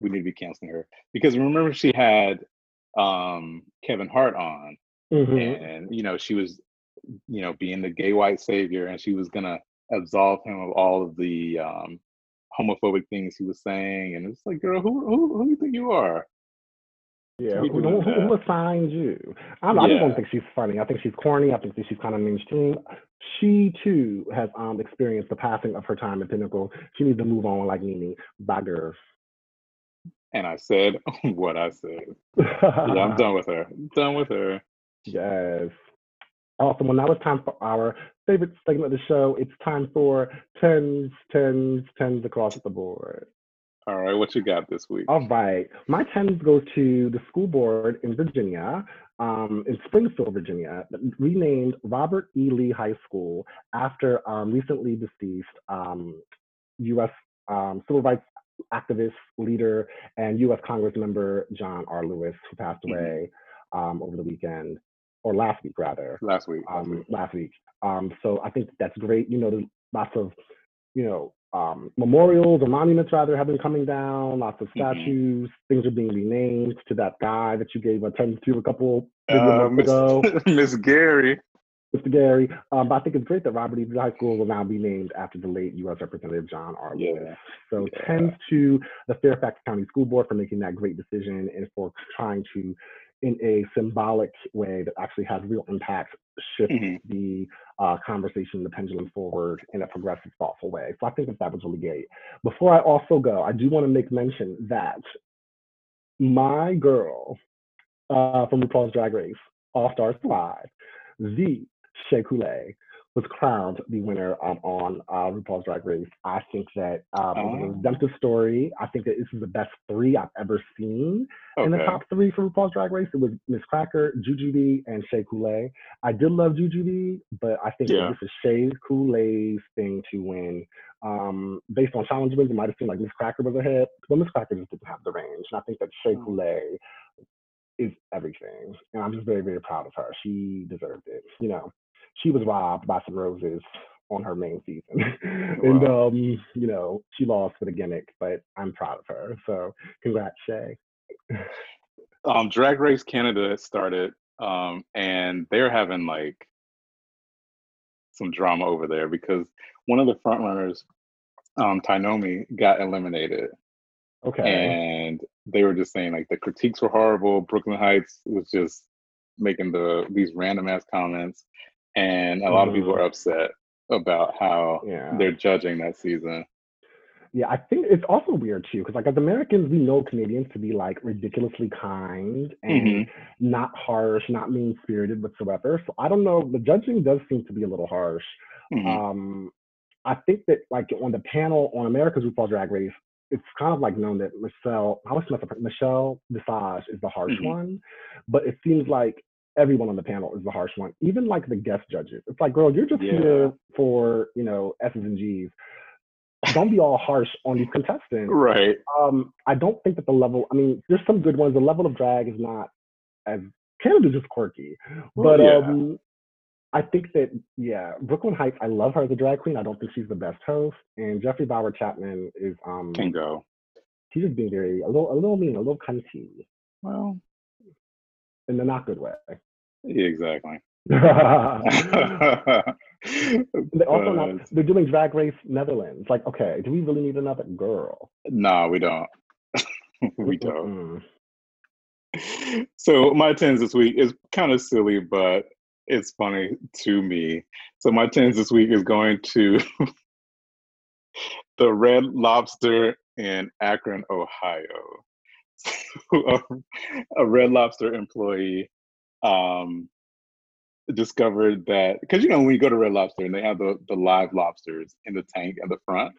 We need to be canceling her because remember she had um Kevin Hart on Mhm. and you know she was you know being the gay white savior and she was gonna absolve him of all of the um homophobic things he was saying and it's like girl who who, who do you think you are Yeah. Who, who, assigned you? I, don't I just don't think she's funny. I think she's corny. I think she's kind of mainstream. She too has um experienced the passing of her time at Pinnacle. She needs to move on like Nene. Bye, girl. and i said what i said yeah i'm done with her done with her Yes. Awesome. Well, now it's time for our favorite segment of the show. It's time for tens, tens, tens across the board. All right what you got this week All right. My tens goes to the school board in Virginia, um, in Springfield, Virginia, renamed Robert E. Lee High School after um, recently deceased um, U.S. Um, civil rights activist, leader, and U.S. Congress member John R. Lewis, who passed Mhm. away um, over the weekend, or last week rather. Last week. Last Um, week. last week. Um, so I think that's great. You know, there's lots of, you know, um, memorials or monuments rather have been coming down. Lots of Mhm. statues. Things are being renamed to that guy that you gave attention to a couple Uh, month ago. Miss, Miss Gary. Mr. Gary. Um, but I think it's great that Robert E. Lee High School will now be named after the late U.S. Representative John R. Lewis. Yeah. So Yeah. thanks to the Fairfax County School Board for making that great decision and for trying to, in a symbolic way that actually has real impact, shift Mhm. the uh, conversation, the pendulum forward in a progressive, thoughtful way. So I think that that was really great. Before I also go, I do want to make mention that my girl uh, from RuPaul's Drag Race, All Stars Live, the Shea Coulee, was crowned the winner um, on uh, RuPaul's Drag Race. I think that um, it was a Oh. redemptive story. I think that this is the best three I've ever seen in the top three for RuPaul's Drag Race. It was Miz Cracker, Jujubee, and Shea Coulee. I did love Jujubee, but I think Yeah. this is Shea Coulee's thing to win. Um, based on challenge wins, it might have seemed like Miz Cracker was ahead, but Miz Cracker just didn't have the range. And I think that Shea Mm. Coulee is everything. And I'm just very, very proud of her. She deserved it. You know, she was robbed by some roses on her main season. and, Wow. um, you know, she lost for the gimmick, but I'm proud of her. So congrats, Shea. um, Drag Race Canada started, um, and they're having like some drama over there because one of the frontrunners, um, Tynomi, got eliminated, Okay. and they were just saying like the critiques were horrible. Brooklyn Hytes was just making the these random ass comments, and a lot of people Mhm. are upset about how yeah. they're judging that season. Yeah, I think it's also weird too, because like as Americans, we know Canadians to be like ridiculously kind and Mhm. not harsh, not mean spirited whatsoever. So I don't know. The judging does seem to be a little harsh. Mhm. Um, I think that like on the panel on America's RuPaul Drag Race, it's kind of like known that Michelle, how much Michelle Visage is the harsh Mhm. one, but it seems like everyone on the panel is the harsh one, even like the guest judges. It's like, girl, you're just Yeah. here for you know S's and G's. Don't be all harsh on these contestants. Right. Um, I don't think that the level. I mean, there's some good ones. The level of drag is not as Canada's just quirky, but yeah. um, I think that yeah, Brooklyn Hytes. I love her as a drag queen. I don't think she's the best host, and Jeffrey Bowyer Chapman is um, Can go. he's just being very a little a little mean, a little cunty Well, in the not good way. exactly. they also not, they're doing Drag Race Netherlands. Like, okay, do we really need another girl? nah, we don't. we don't. Mm-mm. So my tens this week is kind of silly, but it's funny to me. So my tens this week is going to the Red Lobster in Akron, Ohio. A, a Red Lobster employee um, discovered that because you know when you go to Red Lobster and they have the the live lobsters in the tank at the front.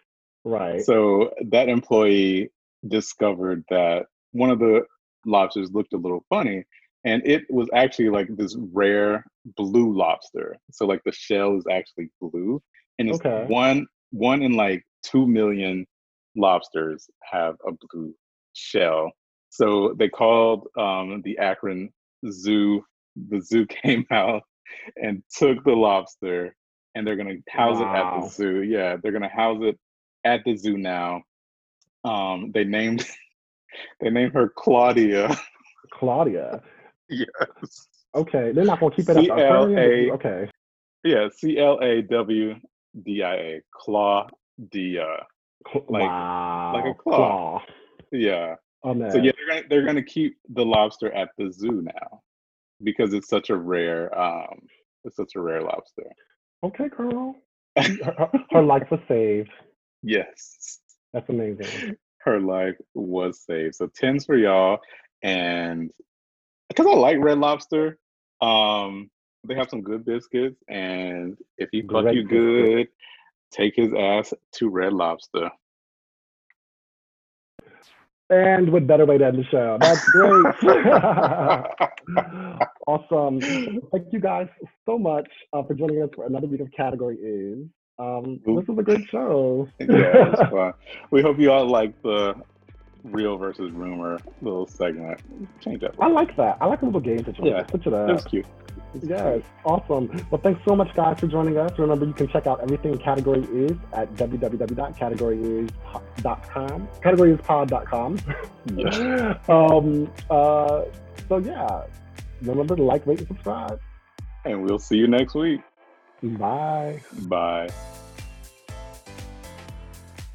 Right. So that employee discovered that one of the lobsters looked a little funny, and it was actually like this rare blue lobster. So like the shell is actually blue, and it's Okay. one one in like two million lobsters have a blue shell. So they called um, the Akron Zoo. The zoo came out and took the lobster, and they're gonna house it at the zoo. Yeah, they're gonna house it at the zoo now. Um, they named they named her Clawdia. Clawdia. yes. Okay, they're not gonna keep it at the aquarium. but you- C-L-A. Okay. Yeah, C L A W D I A. Clawdia. Cl- Like- wow. like a claw. Yeah. Oh man. So yeah, they're gonna they're gonna keep the lobster at the zoo now because it's such a rare um it's such a rare lobster. Okay, girl. Her, her- her life was saved. yes. That's amazing. Her life was saved. So tens for y'all. And because I like red lobster, um, they have some good biscuits. And if he fuck you good, take his ass to red lobster. And what better way to end the show? That's great. awesome. Thank you guys so much uh, for joining us for another week of Category Is. Um, this was a great show. yeah, it was fun. We hope you all like the real versus rumor little segment. Change up. I like that. I like a little game situation. Yeah, Switch it up. It was cute. Yes, awesome. Well, thanks so much, guys, for joining us. Remember, you can check out everything Category Is at www.categoryis.com. Categoryispod.com. Yeah. um, uh, so, yeah, remember to like, rate, and subscribe. And we'll see you next week. Bye. Bye.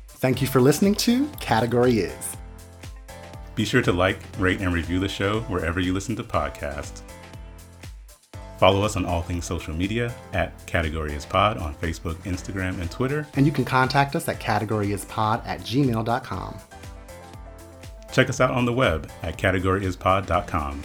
Thank you for listening to Category Is. Be sure to like, rate, and review the show wherever you listen to podcasts. Follow us on all things social media at Category is Pod on Facebook, Instagram, and Twitter. And you can contact us at categoryispod at gmail.com. Check us out on the web at categoryispod.com.